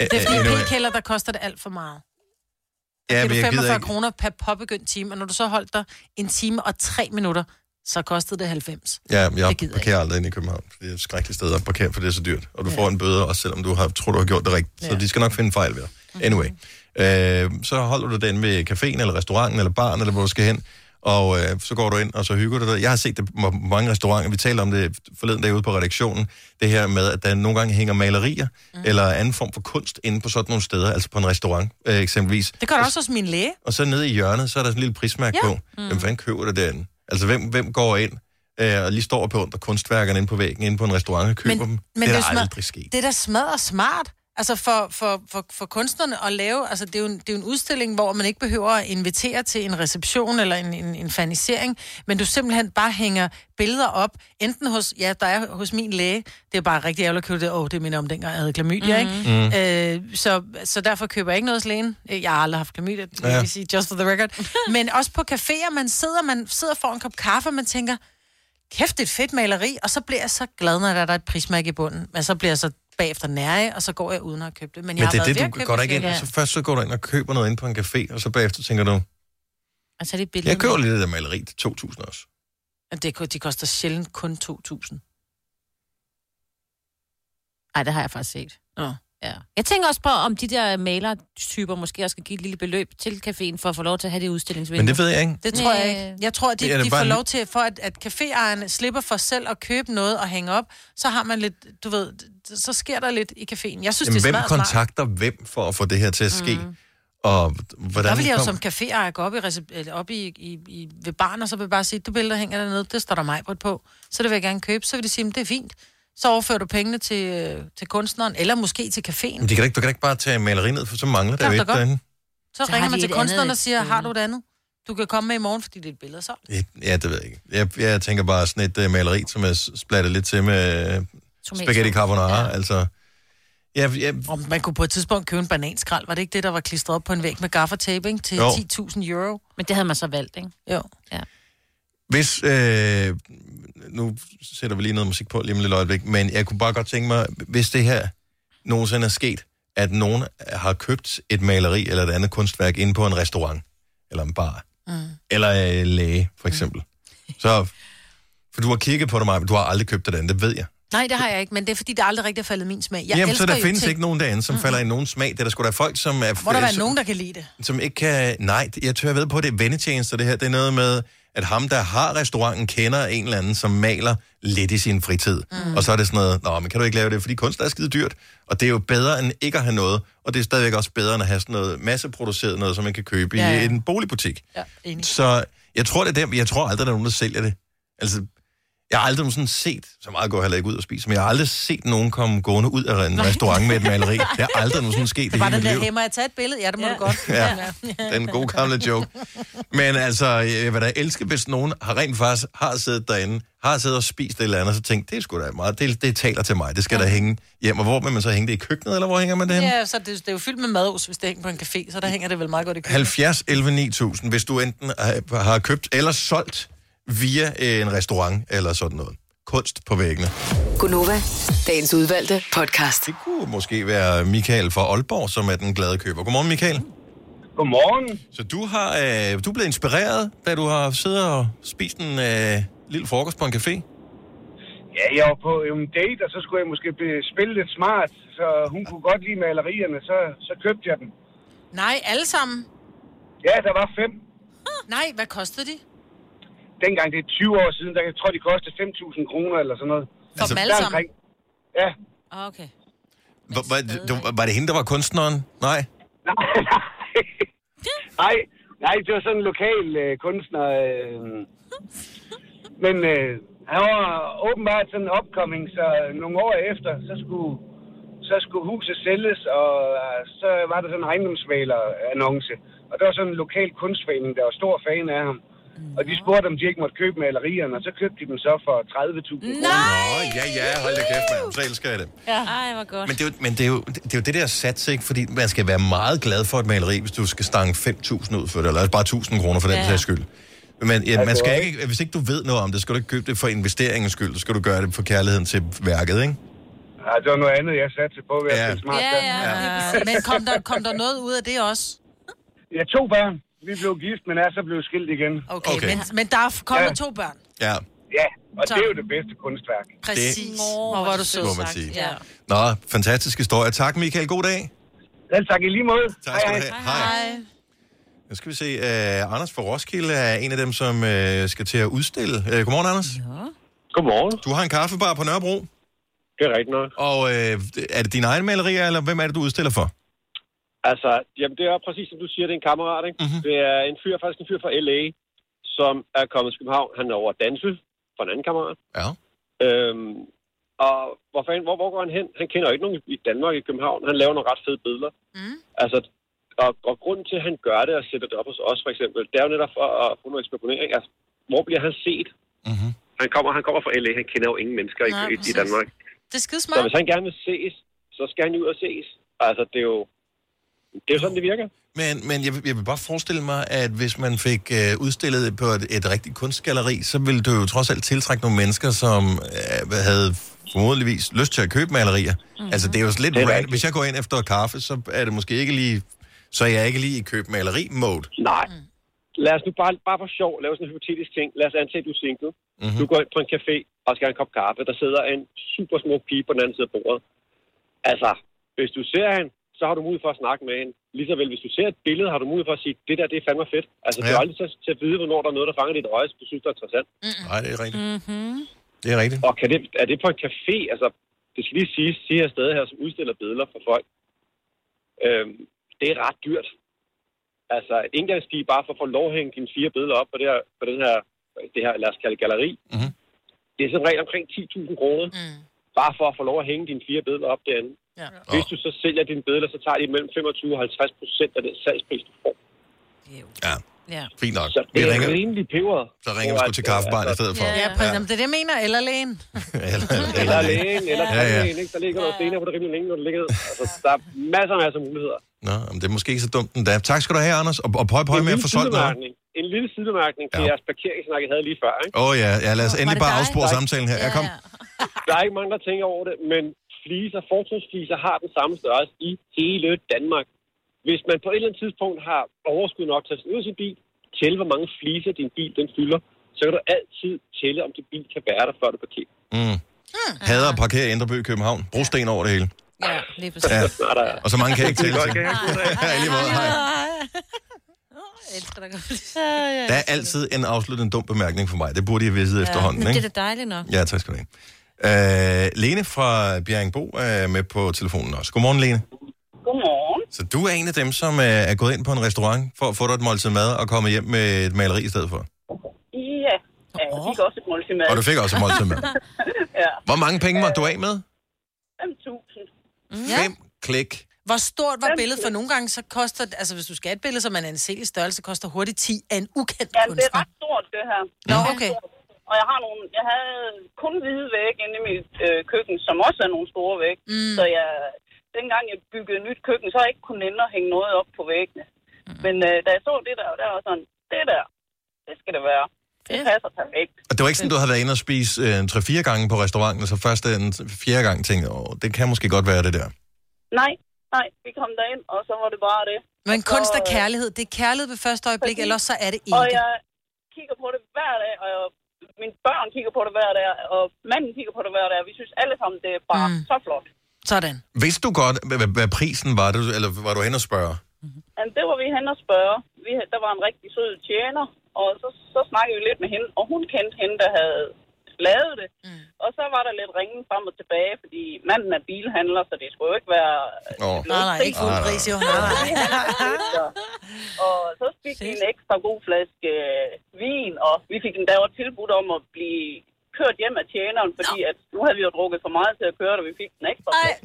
Det er fordi Anyway. p-kælder, der koster det alt for meget. Ja, men det jeg er gider 45 ikke... kroner per påbegyndt time, og når du så holdt dig en time og tre minutter, så kostede det 90. Ja, jeg Det jeg parkerer aldrig ind i København. Det er et skrækkeligt sted at parkere, for det er så dyrt. Og du får en bøde, også selvom du har, tror, du har gjort det rigtigt. Så de skal nok finde fejl ved dig. Anyway. Øh, så holder du den ved caféen, eller restauranten, eller baren, eller hvor du skal hen. Og øh, så går du ind, og så hygger du dig. Jeg har set det på mange restauranter. Vi talte om det forleden dag ude på redaktionen. Det her med, at der nogle gange hænger malerier, mm. eller anden form for kunst inde på sådan nogle steder. Altså på en restaurant, øh, eksempelvis. Det gør du også hos min læge. Og så nede i hjørnet, så er der sådan en lille prismærke Ja. på. Mm. Hvem fanden køber det derinde? Altså, hvem, hvem går ind øh, og lige står og beundrer kunstværkerne inde på væggen, inde på en restaurant og køber dem? det er jo da smad- aldrig sket. Det er da smadret smart. Altså for, for, for, for kunstnerne at lave, altså det er, jo en, det er jo en udstilling, hvor man ikke behøver at invitere til en reception eller en, en, en fanisering, men du simpelthen bare hænger billeder op, enten hos, ja, der er hos min læge, det er bare rigtig ærgerligt at købe det, åh, oh, det minder om dengang, jeg havde klamydia, Mhm. ikke? Øh, så, så derfor køber jeg ikke noget hos lægen. Øh, Jeg har aldrig haft klamydia, det Ja. ja. vil sige, just for the record. Men også på caféer, man sidder, man sidder for en kop kaffe, og man tænker, kæft, det er et fedt maleri, og så bliver jeg så glad, når der er et prismærke i bunden. Men så bliver jeg så bagefter nære, og så går jeg uden at købe det. Men, jeg Men det har er det, at du købe går der det ikke ind. Så først så går du ind og køber noget ind på en café, og så bagefter tænker du, Altså, det er jeg køber lige det der maleri til 2.000 også. Det, de koster sjældent kun 2.000. Nej, det har jeg faktisk set. Nå. Ja. Jeg tænker også på, om de der malertyper måske også skal give et lille beløb til caféen for at få lov til at have det udstillingsvindue. Men det ved jeg ikke. Det tror jeg ikke. Jeg tror, at de, Det de får lov til, for at, at caféejerne slipper for selv at købe noget og hænge op, så har man lidt, du ved, så sker der lidt i caféen. Jeg synes, Jamen, det er hvem smadret smart. kontakter hvem for at få det her til at ske? Mm. Og hvordan Der vil jeg jo kom- som caféejer gå op, i, op i, i, i, ved baren, og så vil jeg bare sige, det billede, der hænger dernede, det står der mig på. Så det vil jeg gerne købe. Så vil de sige, "Men det er fint. Så overfører du pengene til, øh, til kunstneren, eller måske til caféen. Men de kan ikke, du kan ikke bare tage maleri ned, for så mangler der Kan jo et derinde. Så, Så ringer man til kunstneren andet og siger, har du et andet? Du kan komme med i morgen, fordi det er et billede så. Ja, Ja, det ved jeg ikke. Jeg, jeg tænker bare sådan et uh, maleri, som er splattet lidt til med uh, spaghetti carbonara. Ja. Altså, ja, ja, Om man kunne på et tidspunkt købe en bananskrald, var det ikke det, der var klistret op på en væg med gaffertape, ikke? Til Jo. 10.000 euro? Men det havde man så valgt, ikke? Jo. Ja. Hvis, øh, nu sætter vi lige noget musik på lige om lille øjeblik, men jeg kunne bare godt tænke mig, hvis det her nogensinde er sket, at nogen har købt et maleri eller et andet kunstværk inde på en restaurant, eller en bar, Mm. eller øh, læge, for eksempel. Så, for du har kigget på det, Maja, men du har aldrig købt det andet, det ved jeg. Nej, det har jeg ikke, men det er fordi, det aldrig rigtig har faldet min smag. Jeg Jamen, så der findes ting, ikke nogen derinde, som mm-hmm. falder i nogen smag. Det er der sgu da folk, som er... Må der være som- nogen, der kan lide det? som ikke kan... Nej, jeg tør ved på, at det er vendetjenester, det her. Det er noget med, at ham, der har restauranten, kender en eller anden, som maler lidt i sin fritid. Mm. Og så er det sådan noget, nå, men kan du ikke lave det, fordi kunst er skide dyrt. Og det er jo bedre end ikke at have noget. Og det er stadigvæk også bedre end at have sådan noget masseproduceret noget, som man kan købe Ja, ja, i en boligbutik. Ja, enig. Så jeg tror, det er dem. Jeg tror aldrig, der er nogen, der sælger det. Altså, jeg har aldrig sådan set, så meget går jeg heller ikke ud og spise, men jeg har aldrig set nogen komme gående ud af en restaurant med et maleri. Det har aldrig nogensinde sket Det var hele den mit der, liv. hey, må jeg tage et billede? Ja, det må ja. du godt. Ja. Den gode gamle joke. Men altså, jeg vil da elske, hvis nogen har rent faktisk har siddet derinde, har siddet og spist et eller andet, og så tænkt, det er sgu da meget, det, det taler til mig, det skal ja. der hænge hjem. Og hvor vil man så hænge det i køkkenet, eller hvor hænger man det henne? Ja, så det, det er jo fyldt med madus, hvis det hænger på en café, så der hænger det vel meget godt i køkkenet. 70 11 9000, hvis du enten har- har købt eller solgt via en restaurant eller sådan noget. Kunst på væggene. Gunova, dagens udvalgte podcast. Det kunne måske være Michael fra Aalborg, som er den glade køber. Godmorgen, Michael. Godmorgen. Så du har øh, du blevet inspireret, da du har siddet og spist en øh, lille frokost på en café? Ja, jeg var på en date, og så skulle jeg måske spille lidt smart, så hun kunne godt lide malerierne, så, så købte jeg dem. Nej, alle sammen? Ja, der var fem. Nej, hvad kostede de? Dengang, det er 20 år siden, der jeg tror, de kostede 5.000 kroner eller sådan noget. For dem alle sammen? Ja. Ah, Okay. Var, var, det, var det hende, der var kunstneren? Nej. Nej, nej, det var sådan en lokal øh, kunstner. Øh, men øh, han var åbenbart sådan upcoming, så nogle år efter, så skulle, så skulle huset sælges, og øh, så var der sådan en ejendomsmaler-annonce. Og der var sådan en lokal kunstforening, der var stor fan af ham. Og de spurgte, om de ikke måtte købe malerierne, og så købte de dem så for 30.000 kroner. Nå, ja, ja, hold da kæft, mand. Så elsker jeg det. Ja. Ej, hvor godt. Men det er jo, men det er jo, det er jo det der sats, ikke? Fordi man skal være meget glad for et maleri, hvis du skal stange 5.000 ud for det, eller bare 1.000 kroner for den Ja. sags skyld. Men ja, man Altså, skal ikke- hvis ikke du ved noget om det, skal du ikke købe det for investeringens skyld, så skal du gøre det for kærligheden til værket, ikke? Ja, det var noget andet, jeg satte på ved at Ja. smart. Ja, ja, ja. Men kom der, kom der noget ud af det også? Ja, to børn. Vi blev gift, men er så blevet skilt igen. Okay, okay. Men, men der er kommet Ja. to børn. Ja, Ja, og Så- det er jo det bedste kunstværk. Præcis. Hvor var du sød man sagt. sige. Ja. Nå, fantastisk historie. Tak, Michael. God dag. Selv tak i lige måde. Tak skal du have. Hej. Nu skal vi se. Uh, Anders fra Roskilde er en af dem, som uh, skal til at udstille. Uh, godmorgen, Anders. Ja. Godmorgen. Du har en kaffebar på Nørrebro. Det er rigtigt nok. Og uh, er det dine egne malerier, eller hvem er det, du udstiller for? Altså, jamen det er præcis som du siger, det er en kammerat, ikke? Mhm. Mm-hmm. Det er en fyr, faktisk en fyr fra L.A., som er kommet til København. Han er over at danse for en anden kammerat. Ja. Øhm, og hvor, fanden, hvor, hvor går han hen? Han kender jo ikke nogen i Danmark i København. Han laver nogle ret fede billeder. Mm. Altså, og, og grunden til, at han gør det og sætter det op hos os, for eksempel, det er jo netop for at få noget eksponering. Altså, hvor bliver han set? Mm-hmm. Han kommer, han kommer fra L.A., han kender jo ingen mennesker i, Nej, i, i præcis. Danmark. Det er skide Så hvis han gerne vil ses, så skal han jo ud og ses. Altså, det er jo, det er jo sådan, det virker. Men, men jeg, vil- jeg vil bare forestille mig, at hvis man fik øh, udstillet det på et, et rigtigt kunstgalleri, så ville du jo trods alt tiltrække nogle mennesker, som øh, havde formodentligvis lyst til at købe malerier. Mhm. Mm-hmm. Altså, det er jo lidt Det er random. Hvis jeg går ind efter kaffe, så er det måske ikke lige... Så er jeg ikke lige i køb maleri-mode. Nej. Lad os nu bare, bare for sjov lave sådan en hypotetisk ting. Lad os antage, at du er single. Mhm. Mm-hmm. Du går ind på en café og skal have en kop kaffe. Der sidder en super smuk pige på den anden side af bordet. Altså, hvis du ser hende, så har du mulighed for at snakke med hende. Ligeså vel, hvis du ser et billede, har du mulighed for at sige, det der, det er fandme fedt. Altså, ja. du er aldrig til, til at vide, hvornår der er noget, der fanger dit øje, som du synes, der er interessant. Nej, det er rigtigt. Mm-hmm. Det er rigtigt. Og kan det, er det på en café? Altså, det skal lige sige, sige her sted her, som udstiller billeder for folk. Øhm, det er ret dyrt. Altså, et indgangsstige bare for at få lov at hænge dine fire billeder op på det her, på den her, det her lad os kalde galleri. Mm-hmm. Det er sådan rent omkring 10.000 kroner. Mm. Bare for at få lov at hænge dine fire billeder op derinde. Ja. Hvis du så sælger dine billeder, så tager de mellem 25 og 50 procent af den salgspris, du får. Ja, Ja. fint nok. Så Vi det er ringer, rimelig peber. så ringer vi sgu til kaffebaren i stedet for. Ja, præcis. Jamen, Det er det, jeg mener. Eller lægen. eller, Eller lægen, eller Ja, ja. tandlægen, ikke? Der ligger noget stenere på det rimelig længe, når det ligger ned. Altså, der er masser og masser af muligheder. Nå, men det er måske ikke så dumt endda. Tak skal du have, Anders. Og, og prøv, prøv med at få solgt noget. sidebemærkning. En lille sidebemærkning til Ja. jeres parkeringssnak, jeg havde lige før. Ikke? Åh oh, ja, ja, lad os endelig bare afspore samtalen her. Ja, kom. Der er ikke mange, der tænker over det, men fliser, fortrinsfliser har den samme størrelse i hele Danmark. Hvis man på et eller andet tidspunkt har overskud nok til at ud af sin bil, tælle hvor mange fliser din bil den fylder, så kan du altid tælle, om din bil kan være der, før du parkerer. Mm. Hader at parkere i Indreby i København. Brosten over det hele. Ja, lige præcis. Ja. Og så mange kan jeg ikke Det er tælle godt, til. Ja, i lige måde. Hej. Der er altid en afsluttende dum bemærkning for mig. Det burde jeg vide efterhånden, Men det ikke? er da dejligt nok. Ja, tak skal du have. Uh, Lene fra Bjerringbo er med på telefonen også. Godmorgen, Lene. Godmorgen. Så du er en af dem, som er er gået ind på en restaurant for at få dig et måltid mad og komme hjem med et maleri i stedet for. Ja, jeg fik også et måltid mad. Og du fik også et måltid mad. ja, Hvor mange penge var du af med? 5.000. Fem klik. Hvor stort var billedet? For nogle gange så koster, altså hvis du skal have et billede, som er en anselig størrelse, koster hurtigt 10 af en ukendt Ja, det er kunstner. ret stort, det her. Nå, okay. Og jeg har nogle, jeg havde kun hvide vægge inde i mit øh, køkken, som også er nogle store vægge. Mm. Så jeg, dengang jeg byggede nyt køkken, så har jeg ikke kunnet ende at hænge noget op på væggene. Mm. Men øh, da jeg så det der, der var sådan, det der, det skal det være. Det passer perfekt. Og det var ikke sådan, du havde været inde og spise øh, 3-4 gange på restauranten, og så først den fjerde gang tænkte, åh, det kan måske godt være det der. Nej, nej, vi kom derind, og så var det bare det. Men Og så, kunst er øh, kærlighed. Det er kærlighed ved første øjeblik, Præcis. ellers så er det Og ikke. jeg kigger på det hver dag, og jeg, mine børn kigger på det hver dag, og manden kigger på det hver dag. Vi synes alle sammen, det er bare mm. så flot. Sådan. Vidste du godt, hvad, hvad- hvad prisen var, det, eller var du hen og spørge? Men det var vi hen og spørge. Vi, der var en rigtig sød tjener, og så, så snakkede vi lidt med hende, og hun kendte hende, der havde lavet det. Mm. Og så var der lidt ringen frem og tilbage, fordi manden er bilhandler, så det skulle jo ikke være... Oh. Nej, nej, ikke fuld pris, jo. Og så fik vi en ekstra god flaske øh, vin, og vi fik endda også tilbudt om at blive kørt hjem af tjeneren, fordi at nu havde vi jo drukket for meget til at køre, da vi fik den ekstra plads.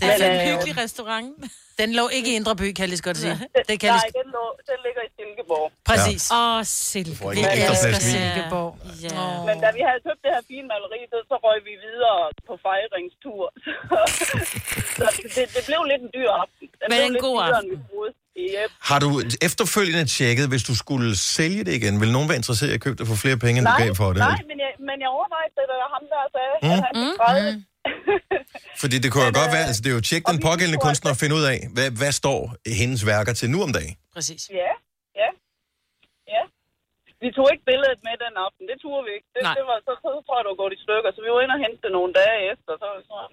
Det er en øh, hyggelig restaurant. Den lå ikke i Indre By, kan jeg lige så godt sige. Det kan jeg Nej, lige... den, lå, den ligger i Silkeborg. Præcis. Åh, oh, Silke. får ikke ekstra plads vin. Silkeborg. Ja. Men da vi havde købt det her fine maleri, så, så røg vi videre på fejringstur. så det, det blev lidt en dyr aften. Den Men en god aften. vi. Yep. Har du efterfølgende tjekket, hvis du skulle sælge det igen, vil nogen være interesseret i at købe det for flere penge, end du Nej, gav for det? nej, men jeg, overvejede det, da ham der sagde, Mm. at han fik grædet. Fordi det kunne jo godt være, altså det er jo tjek den pågældende kunstner og finde ud af, hvad, hvad står hendes værker til nu om dagen? Præcis. Ja, ja, ja. Vi tog ikke billedet med den aften, det turde vi ikke. Det, Nej. det var, så, så tror jeg, det var gået i stykker, så vi var inde og hente det nogle dage efter, så var sådan,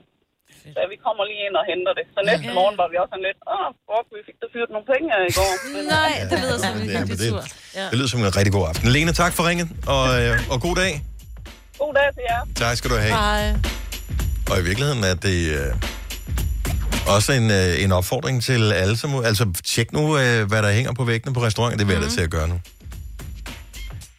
ja, vi kommer lige ind og henter det. Så næste Ja. morgen var vi også sådan lidt, åh, fuck, vi fik da fyret nogle penge her i går. Nej, det lyder som en Ja, men hyggelig det. Ja. det lyder som en rigtig god aften. Lene, tak for ringen, og, øh, og god dag. God dag til jer. Tak skal du have. Hej. Og i virkeligheden er det øh, også en, øh, en opfordring til alle, som... Altså, tjek nu, øh, hvad der hænger på væggene på restauranten. Det vil jeg da til at gøre nu.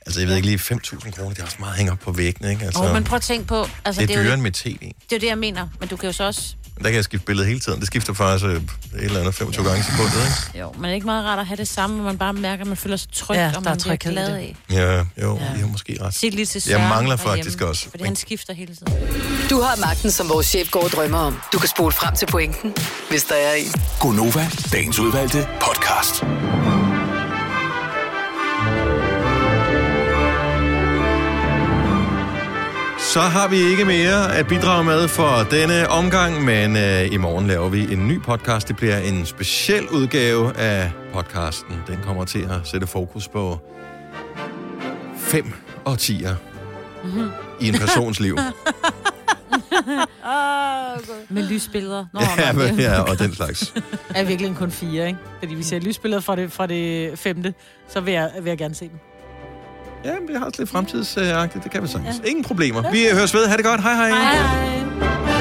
Altså, jeg ved ikke lige, 5.000 kroner, det er også meget at hænge op på væggene, ikke? Altså, Oh, men prøv at tænke på... Altså, det er dyrere end med tv. Det er jo det, jeg mener. Men du kan jo så også... Der kan jeg skifte billede hele tiden. Det skifter faktisk øh, et eller andet 25 gange i sekundet, ikke? Jo, men er det ikke meget rart at have det samme, hvor man bare mærker, at man føler sig tryg, Ja, og der man er bliver glad af. Ja, jo, ja. I har måske ret. Sig lige til Jeg Søren mangler derhjemme, faktisk også. Fordi han skifter hele tiden. Du har magten, som vores chef går og drømmer om. Du kan spole frem til pointen, hvis der er en. Gonova, dagens udvalgte podcast. Så har vi ikke mere at bidrage med for denne omgang, men øh, i morgen laver vi en ny podcast. Det bliver en speciel udgave af podcasten. Den kommer til at sætte fokus på fem og tiger Mhm. i en persons liv. Med lysbilleder. Nå, ja, men, ja, og den slags. Er virkelig kun fire, ikke? Fordi vi ser lysbilledet fra det, fra det femte, så vil jeg, vil jeg gerne se dem. Ja, det har også lidt fremtidsagtigt. Det kan vi sagtens. Ingen problemer. Vi høres ved. Ha' det godt. Hej hej. Hej.